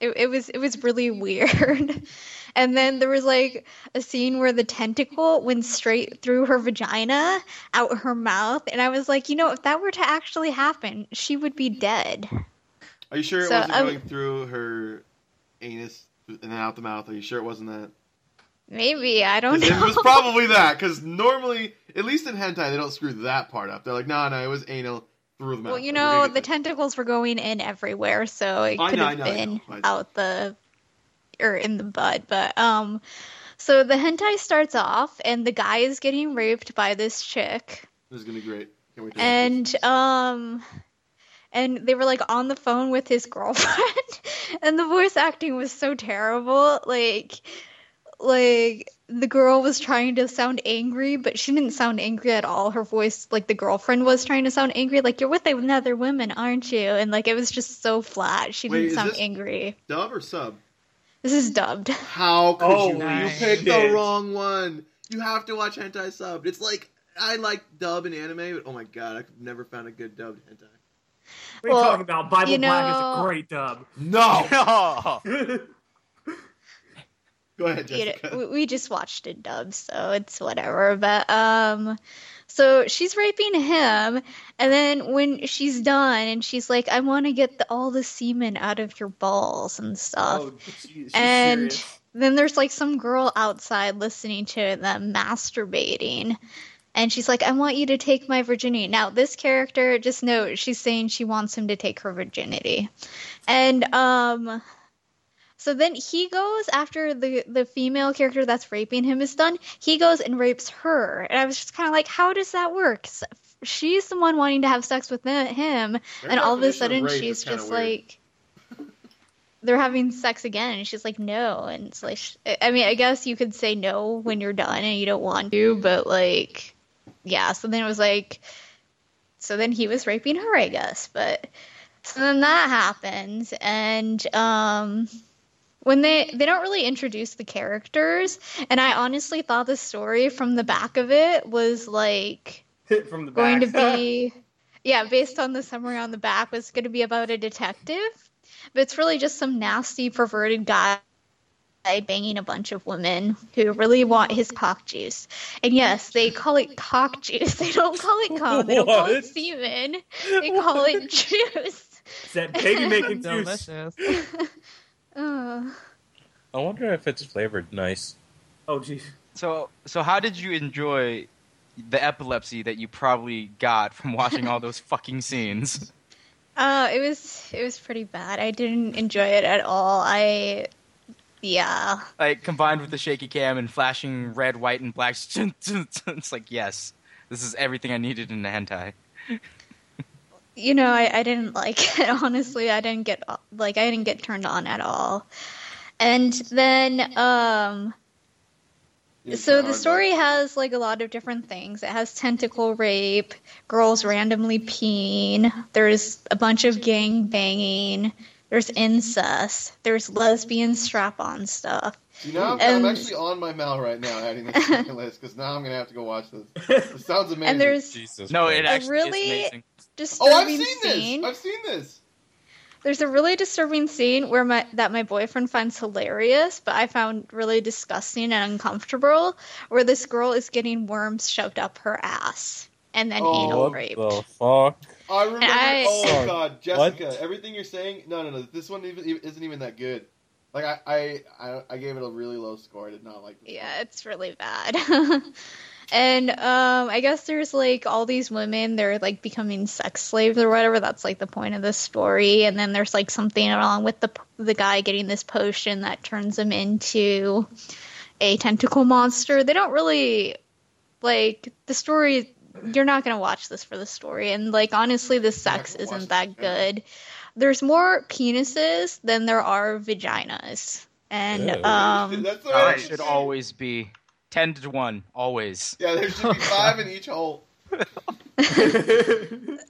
it, it was it was really weird. And then there was like a scene where the tentacle went straight through her vagina, out her mouth, and I was like, you know, if that were to actually happen, she would be dead. Are you sure it So, wasn't I'm- going through her anus and then out the mouth? Are you sure it wasn't that? Maybe I don't know. It was probably that, because normally, at least in hentai, they don't screw that part up. They're like, no, no, it was anal through the mouth. Well, you know, the tentacles were going in everywhere, so it could have I been know. I know. out the or in the butt. But um, so the hentai starts off, and the guy is getting raped by this chick, This is gonna be great. Can't wait to and um, and they were like on the phone with his girlfriend, and the voice acting was so terrible, like. Like the girl was trying to sound angry, but she didn't sound angry at all. Her voice, like the girlfriend, was trying to sound angry. Like you're with another woman, aren't you? And like it was just so flat. She Wait, didn't sound angry. dub or sub? This is dubbed. How could Oh, you? nice. You picked the wrong one. You have to watch hentai subbed. It's like I like dub and anime, but oh my god, I've never found a good dubbed hentai. What are you Well, talking about? Bible you Black is a great dub. No. Go ahead, you know, we, we just watched it dub, so it's whatever. But um, so she's raping him, and then when she's done, and she's like, "I want to get the, all the semen out of your balls and stuff," Oh, she's- she's and serious. then there's like some girl outside listening to them masturbating. And she's like, I want you to take my virginity. Now, this character, just note, she's saying she wants him to take her virginity. And um so then he goes after the the female character that's raping him is done, he goes and rapes her. And I was just kind of like, how does that work? She's the one wanting to have sex with him, Their and all of a sudden rape she's just like they're having sex again and she's like no and it's like i mean i guess you could say no when you're done and you don't want to but like yeah so then it was like so then he was raping her i guess but so then that happens and um when they they don't really introduce the characters and i honestly thought the story from the back of it was like from the going to be yeah based on the summary on the back was going to be about a detective but it's really just some nasty perverted guy banging a bunch of women who really want his cock juice and yes they call it cock juice they don't call it cum they don't call it semen they call it juice It's that baby making juice. Delicious. Ugh. I wonder if it's flavored nice. Oh, jeez. so so how did you enjoy the epilepsy that you probably got from watching all those fucking scenes? uh it was it was pretty bad i didn't enjoy it at all i yeah Like combined with the shaky cam and flashing red, white, and black. It's like yes, this is everything I needed in a hentai. you know, I, I didn't like it. Honestly, I didn't get like I didn't get turned on at all. And then, um, so the story has like a lot of different things. It has tentacle rape, girls randomly peeing. There's a bunch of gang banging. There's incest. There's lesbian strap-on stuff. You know, I'm, And- I'm actually on my mail right now, adding this to my list because now I'm gonna have to go watch this. It sounds amazing. And there's Jesus. No, it actually really- is amazing. oh, I've seen scene. this. I've seen this. There's a really disturbing scene where my that my boyfriend finds hilarious, but I found really disgusting and uncomfortable, where this girl is getting worms shoved up her ass and then Oh, anal what rape. the fuck? I remember. I- oh Sorry. god, Jessica, What? everything you're saying. No, no, no. This one even, even- isn't even that good. Like I, I, I, I gave it a really low score. I did not like this. Yeah, it's really bad. and um, I guess there's like all these women, they're like becoming sex slaves or whatever. That's like the point of the story. And then there's like something along with the the guy getting this potion that turns him into a tentacle monster. They don't really like the story. You're not gonna watch this for the story, and like honestly, the sex isn't that for the good. There's more penises than there are vaginas, and Ew. um. That's the Oh, should always be ten to one, always. Yeah, there should be five in each hole.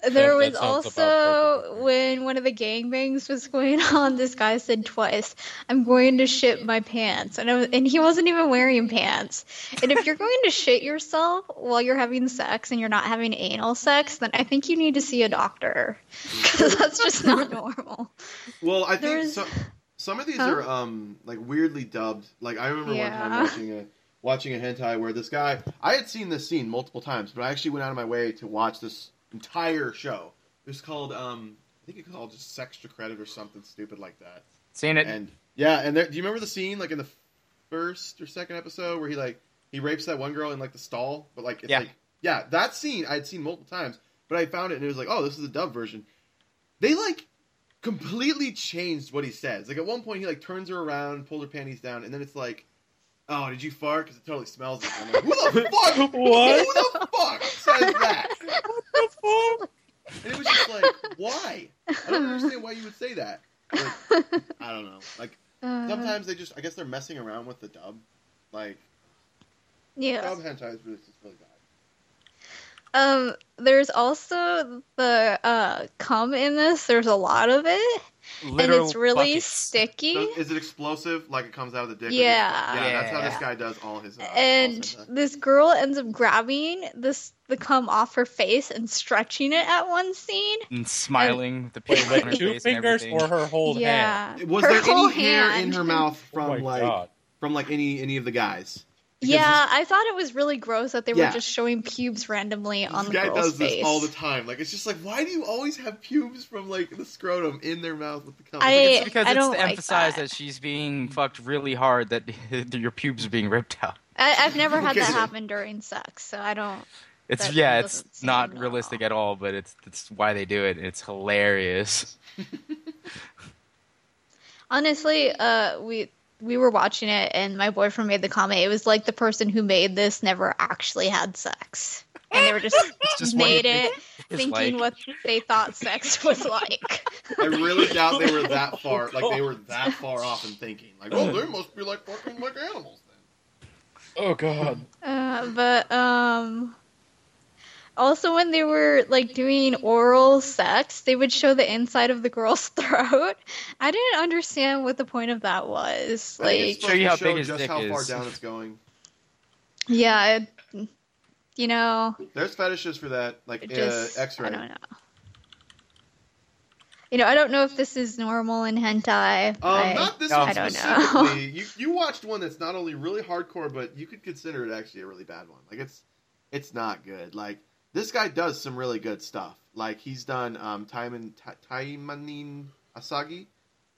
There that was sounds also when one of the gangbangs was going on, this guy said twice, "I'm going to shit my pants," and I was, and he wasn't even wearing pants. And if you're going to shit yourself while you're having sex and you're not having anal sex, then I think you need to see a doctor because that's just not normal. Well, I think There's- some some of these Huh? are um like weirdly dubbed. Like I remember one time watching a watching a hentai where this guy I had seen this scene multiple times, but I actually went out of my way to watch this entire show. It was called um I think it's called just Sextra Credit or something stupid like that. Seen it? And yeah, and there, do you remember the scene like in the first or second episode where he like he rapes that one girl in like the stall, but like it's Yeah. like yeah, that scene I had seen multiple times, but I found it and it was like, oh, this is a dub version. They like completely changed what he says. Like at one point he like turns her around, pulls her panties down, and then it's like, oh, did you fart? Because it totally smells. Like, I'm like, who the fuck? What? Who the fuck says that? What the fuck? And it was just like, why? I don't understand why you would say that. Like, I don't know. Like Uh, sometimes they just I guess they're messing around with the dub. Like yeah. dub hentai is really just really bad. Um, there's also the uh cum in this. There's a lot of it, and it's really buckets. sticky. So is it explosive? Like it comes out of the dick? or just- Yeah. yeah. That's how this guy does all his. Uh, and all this girl ends up grabbing this the cum off her face and stretching it at one scene. And smiling with the Wait, pink like on her two face and fingers or her whole hand? was her there whole any hair in her mouth Oh from my like god. from like any any of the guys? Because Yeah, I thought it was really gross that they Yeah. were just showing pubes randomly on the mouth. This the guy girl's does face. this all the time. Like it's just like, why do you always have pubes from like the scrotum in their mouth with the cum? I- It's because I it's don't to like emphasize that. that. she's being fucked really hard, that your pubes are being ripped out. I, I've never had Okay. that happen during sex, so I don't. It's yeah, it's doesn't seem not normal. realistic at all, but it's it's why they do it. It's hilarious. Honestly, uh, we we were watching it, and my boyfriend made the comment. It was like the person who made this never actually had sex, and they were just, just made it thinking like- what they thought sex was like. I really doubt they were that far. Like they were that far off in thinking. Like, oh, they must be like fucking like animals then. Oh god. Uh, but um, also when they were like doing oral sex, they would show the inside of the girl's throat. I didn't understand what the point of that was. I Like, Show you how supposed to big his just dick how far is. down it's going. yeah, it, you know, There's fetishes for that, like it uh, X-ray. I don't know. You know, I don't know if this is normal in hentai. Um, I, not this no. one I don't know. you you watched one that's not only really hardcore, but you could consider it actually a really bad one. Like it's it's not good. Like this guy does some really good stuff. Like he's done um Taiman Ta- Taimanin Asagi.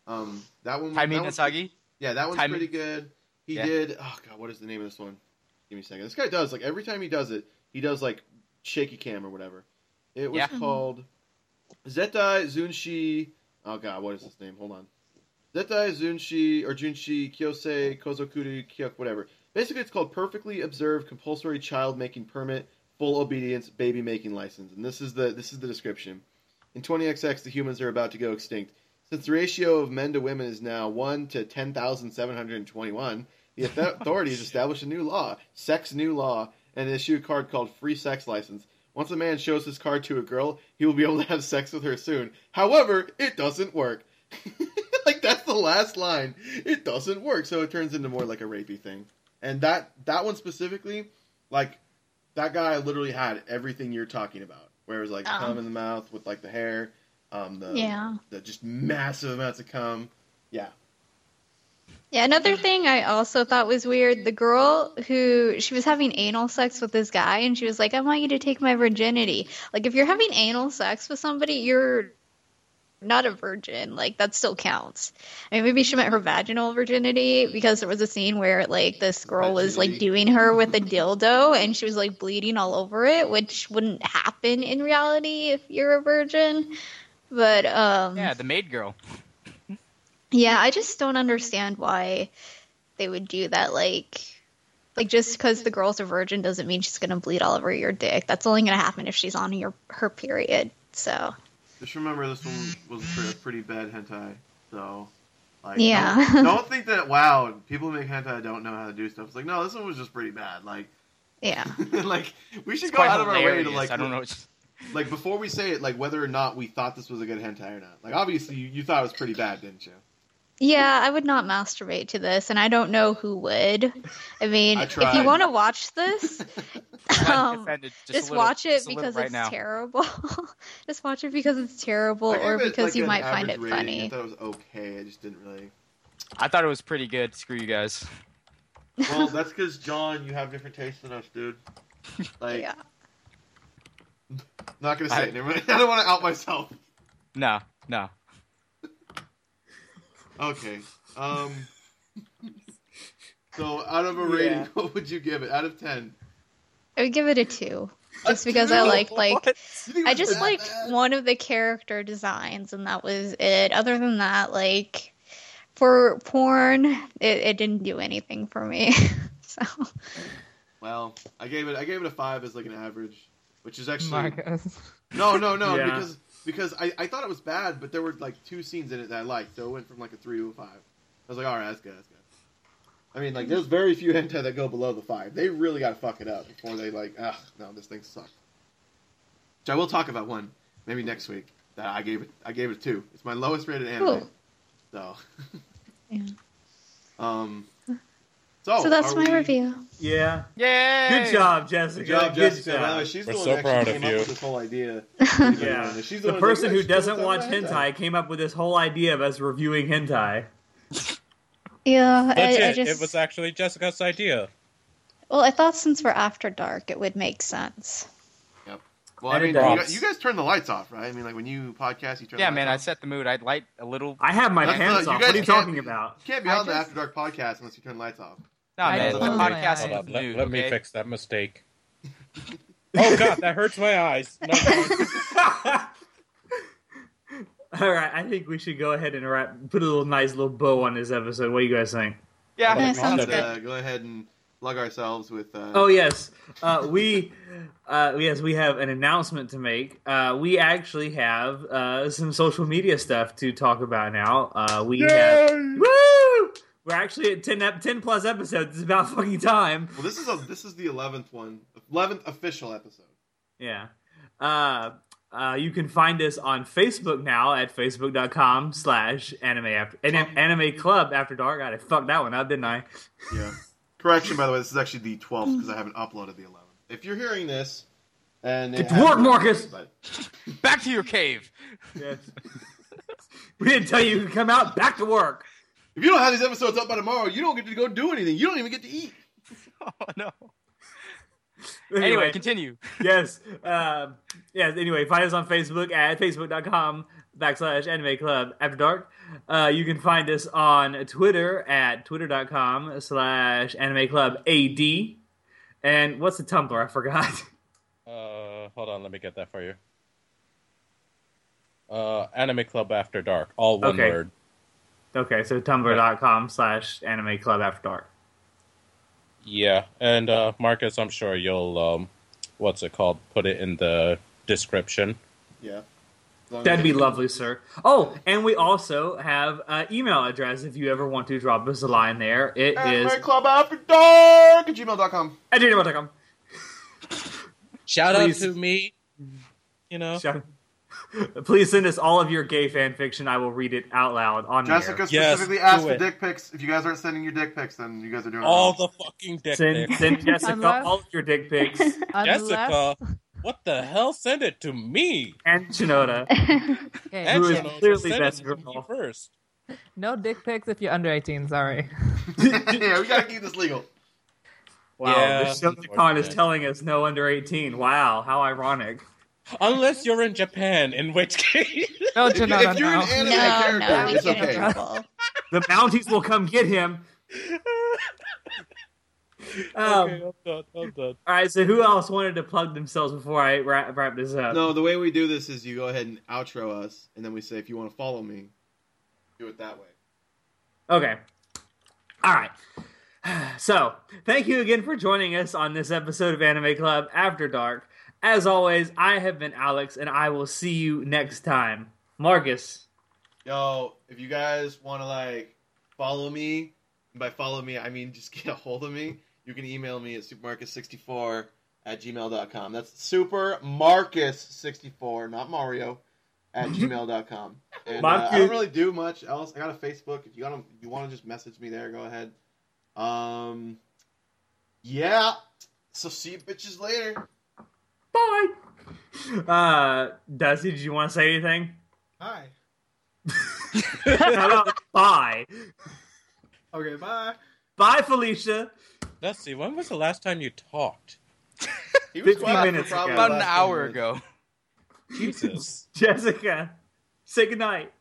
Um that one Taimi that one's- Nasagi. Yeah, that one's Taiman- pretty good. He Yeah. did oh god, what is the name of this one? Give me a second. This guy does like every time he does it, he does like shaky cam or whatever. It was Yeah. called Zetai Zunshi Oh god, what is his name? Hold on. Zetai Zunshi or Junshi Kyosei Kozokuru Kyok whatever. Basically, it's called Perfectly Observed Compulsory Child Making Permit, Full Obedience Baby Making License, and this is the this is the description. In 20XX, the humans are about to go extinct. Since the ratio of men to women is now 1 to 10,721, the auth- authorities established a new law, sex new law, and issue a card called free sex license. Once a man shows his card to a girl, he will be able to have sex with her soon. However, it doesn't work. like that's the last line. It doesn't work, so it turns into more like a rapey thing. And that that one specifically, like that guy literally had everything you're talking about. Where it was like Oh. cum in the mouth with like the hair, um, the Yeah. the just massive amounts of cum. Yeah, Yeah, another thing I also thought was weird the girl who she was having anal sex with this guy and she was like, I want you to take my virginity. Like, if you're having anal sex with somebody, you're not a virgin. Like, that still counts. I mean, maybe she meant her vaginal virginity because there was a scene where, like, this girl was, like, doing her with a dildo and she was, like, bleeding all over it, which wouldn't happen in reality if you're a virgin. But, um. Yeah, the maid girl. Yeah, I just don't understand why they would do that. Like, like just because the girl's a virgin doesn't mean she's gonna bleed all over your dick. That's only gonna happen if she's on your her period. So just remember this one was a pretty, pretty bad hentai. So, like, Yeah. don't, don't think that wow, people who make hentai don't know how to do stuff. It's like no, this one was just pretty bad. Like, yeah, like we should It's go out of our way to like I don't know. It's, like before we say it, like whether or not we thought this was a good hentai or not. Like obviously you, you thought it was pretty bad, didn't you? Yeah. I would not masturbate to this, and I don't know who would. I mean, I if you want to watch this, um, just, just, little- watch it just because right it's now. terrible. just watch it because it's terrible, or it, because like, you might find it rating. I thought it was okay. I just didn't really. I thought it was pretty good. Screw you guys. Well, that's because John, you have different tastes than us, dude. Like, Yeah. not gonna say I- it. Never mind. I don't want to out myself. No, no. Okay. Um. So, out of a rating, Yeah. what would you give it? Out of ten? I would give it a two, A just because I two? like like. What? You think I just liked bad? one of the character designs, and that was it. Other than that, like for porn, it, it didn't do anything for me. so Well, I gave it. I gave it a five as like an average, which is actually Marcus. no, no, no, Yeah. because because I, I thought it was bad, but there were like two scenes in it that I liked, so it went from like a three to a five. I was like, all right, that's good, that's good. I mean, like, there's very few hentai that go below the five. They really got to fuck it up before they like, ah, no, this thing sucks. Which I will talk about one maybe next week that I gave it. I gave it a two. It's my lowest rated anime. Cool. So, Yeah. um, so so that's my we- review. Yeah. Yay! Good job, Jessica. Good job, Jessica. By the way, she's the We're one so that proud actually of came you. up with this whole idea. Yeah. She's The one person that's who like, "Yeah, doesn't watch talking about hentai came up with this whole idea of us reviewing hentai. Yeah, I, I just it was actually Jessica's idea. well, I thought since we're after dark, it would make sense. Yep. Well, I And it mean, you guys, you guys turn the lights off, right? I mean, like when you podcast, you turn. Yeah, the man, I set the mood. I'd light a little. I have my That's pants not- off. What are you talking be- about? You can't be I on the After Dark podcast unless you turn the lights off. No, I man, the podcast is Hold on, the let, mood. let me fix that mistake. oh god, that hurts my eyes. No, no. All right, I think we should go ahead and wrap, put a little nice little bow on this episode. What do you guys think? Yeah, Yeah, sounds good. uh, go ahead and plug ourselves with. Uh, Oh yes, uh, we uh, yes we have an announcement to make. Uh, we actually have uh, some social media stuff to talk about now. Uh, we have woo. We're actually at 10, 10 plus episodes. It's about fucking time. Well, this is a this is the eleventh one, eleventh official episode. Yeah. Uh, uh, you can find us on Facebook now at facebook.com slash anime after anime, anime club after dark. God, I fucked that one up, didn't I? Yeah. Correction, by the way, this is actually the twelfth because I haven't uploaded the eleventh. If you're hearing this, and it Get to work, Marcus! but- back to your cave. Yes. we didn't tell you to come out back to work. If you don't have these episodes up by tomorrow, you don't get to go do anything. You don't even get to eat. Oh no. Anyway, Anyway, continue. yes. Um, yes. Anyway, find us on Facebook at facebook.com backslash anime club after dark. Uh, you can find us on Twitter at twitter.com slash anime club AD. And what's the Tumblr? I forgot. Uh, hold on, let me get that for you. Uh, Anime Club After Dark, all one Okay. word. Okay, so tumblr.com slash anime club after dark. Yeah, and uh, Marcus, I'm sure you'll um, what's it called? Put it in the description. Yeah. That'd be lovely, sir. Oh, and we also have an email address if you ever want to drop us a line there. It is Anime Club After Dark at gmail.com. at gmail.com. Shout Please. out to me. You know, Shout- Please send us all of your gay fan fiction. I will read it out loud on Jessica air. Yes, specifically do asked for it. dick pics. If you guys aren't sending your dick pics, then you guys are doing it all the fucking dick Send, pics. send Jessica Unless- all of your dick pics Unless, Jessica, what the hell? Send it to me. and Shinoda. Okay, And Who is Shinoda, clearly send best it to me girl. first. no dick pics if you're under 18. Sorry. yeah, we gotta keep this legal. Wow, Yeah, this Shonacon is telling us no under 18. Wow, how ironic. Unless you're in Japan, in which case. No, If, you, Shinoda, if you're no. an anime no, character, no, we it's okay. trouble. The bounties will come get him. Um, okay, I'm done. I'm done. All right, so who else wanted to plug themselves before I wrap, wrap this up? No, the way we do this is you go ahead and outro us, and then we say if you want to follow me, do it that way. Okay. All right. So, thank you again for joining us on this episode of Anime Club After Dark. As always, I have been Alex, and I will see you next time. Marcus. Yo, if you guys want to like follow me, by follow me I mean just get a hold of me. You can email me at supermarcus64 at gmail.com. That's supermarcus64, not Mario, at gmail.com. And uh, I don't really do much else. I got a Facebook. If you got you want to just message me there, go ahead. Um, yeah. So see you bitches later. Bye. Uh, Dusty, did you want to say anything? Hi. How about bye? Okay, bye. Bye, Felicia. Let's. When was the last time you talked? He was 15 minutes probably ago. About an hour ago. Jesus. Jessica. Say goodnight.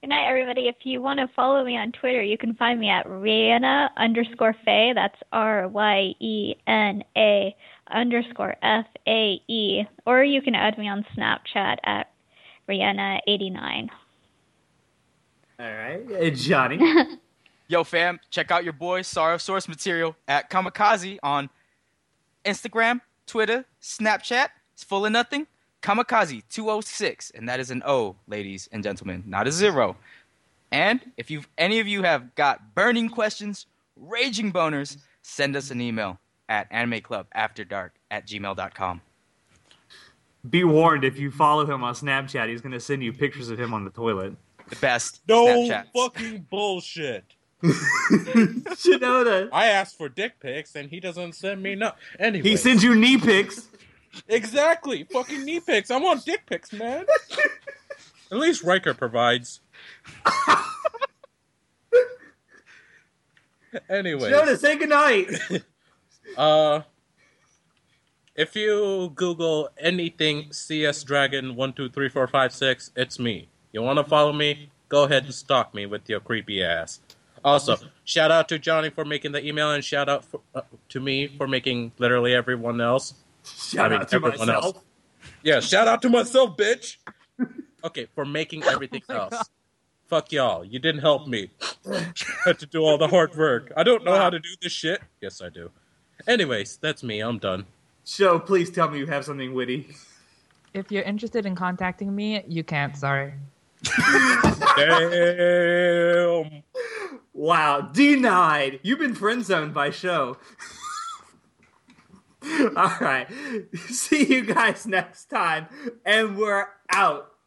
Good night, everybody. If you want to follow me on Twitter, you can find me at Ryena underscore Fae. That's R Y E N A underscore F A E. Or you can add me on Snapchat at Ryena89. All right. Uh, Johnny. Yo, fam, check out your boy Sorrow Source Material at Kamikaze on Instagram, Twitter, Snapchat. It's full of nothing. Kamikaze206, and that is an O, ladies and gentlemen, not a zero. And if you any of you have got burning questions, raging boners, send us an email at animeclubafterdark at gmail.com. Be warned if you follow him on Snapchat, he's going to send you pictures of him on the toilet. The best No Snapchat. fucking bullshit. Shinoda. I asked for dick pics and he doesn't send me no. Anyway, He sends you knee pics. exactly fucking knee pics. I want dick pics, man. At least Riker provides. anyway, Shinoda, say goodnight. Uh, if you Google anything CS Dragon one two three four five six, it's me. You want to follow me? Go ahead and stalk me with your creepy ass. Also, shout out to Johnny for making the email, and shout out for, uh, to me for making literally everyone else. Shout I mean, out to everyone myself. else. Yeah, shout out to myself, bitch. Okay, for making everything else. Fuck y'all. You didn't help me. had to do all the hard work. I don't know how to do this shit. Yes, I do. Anyways, that's me. I'm done. Show, please tell me you have something witty. If you're interested in contacting me, you can't. Sorry. Damn. Wow, denied. You've been friend zoned by show. All right. See you guys next time, and we're out.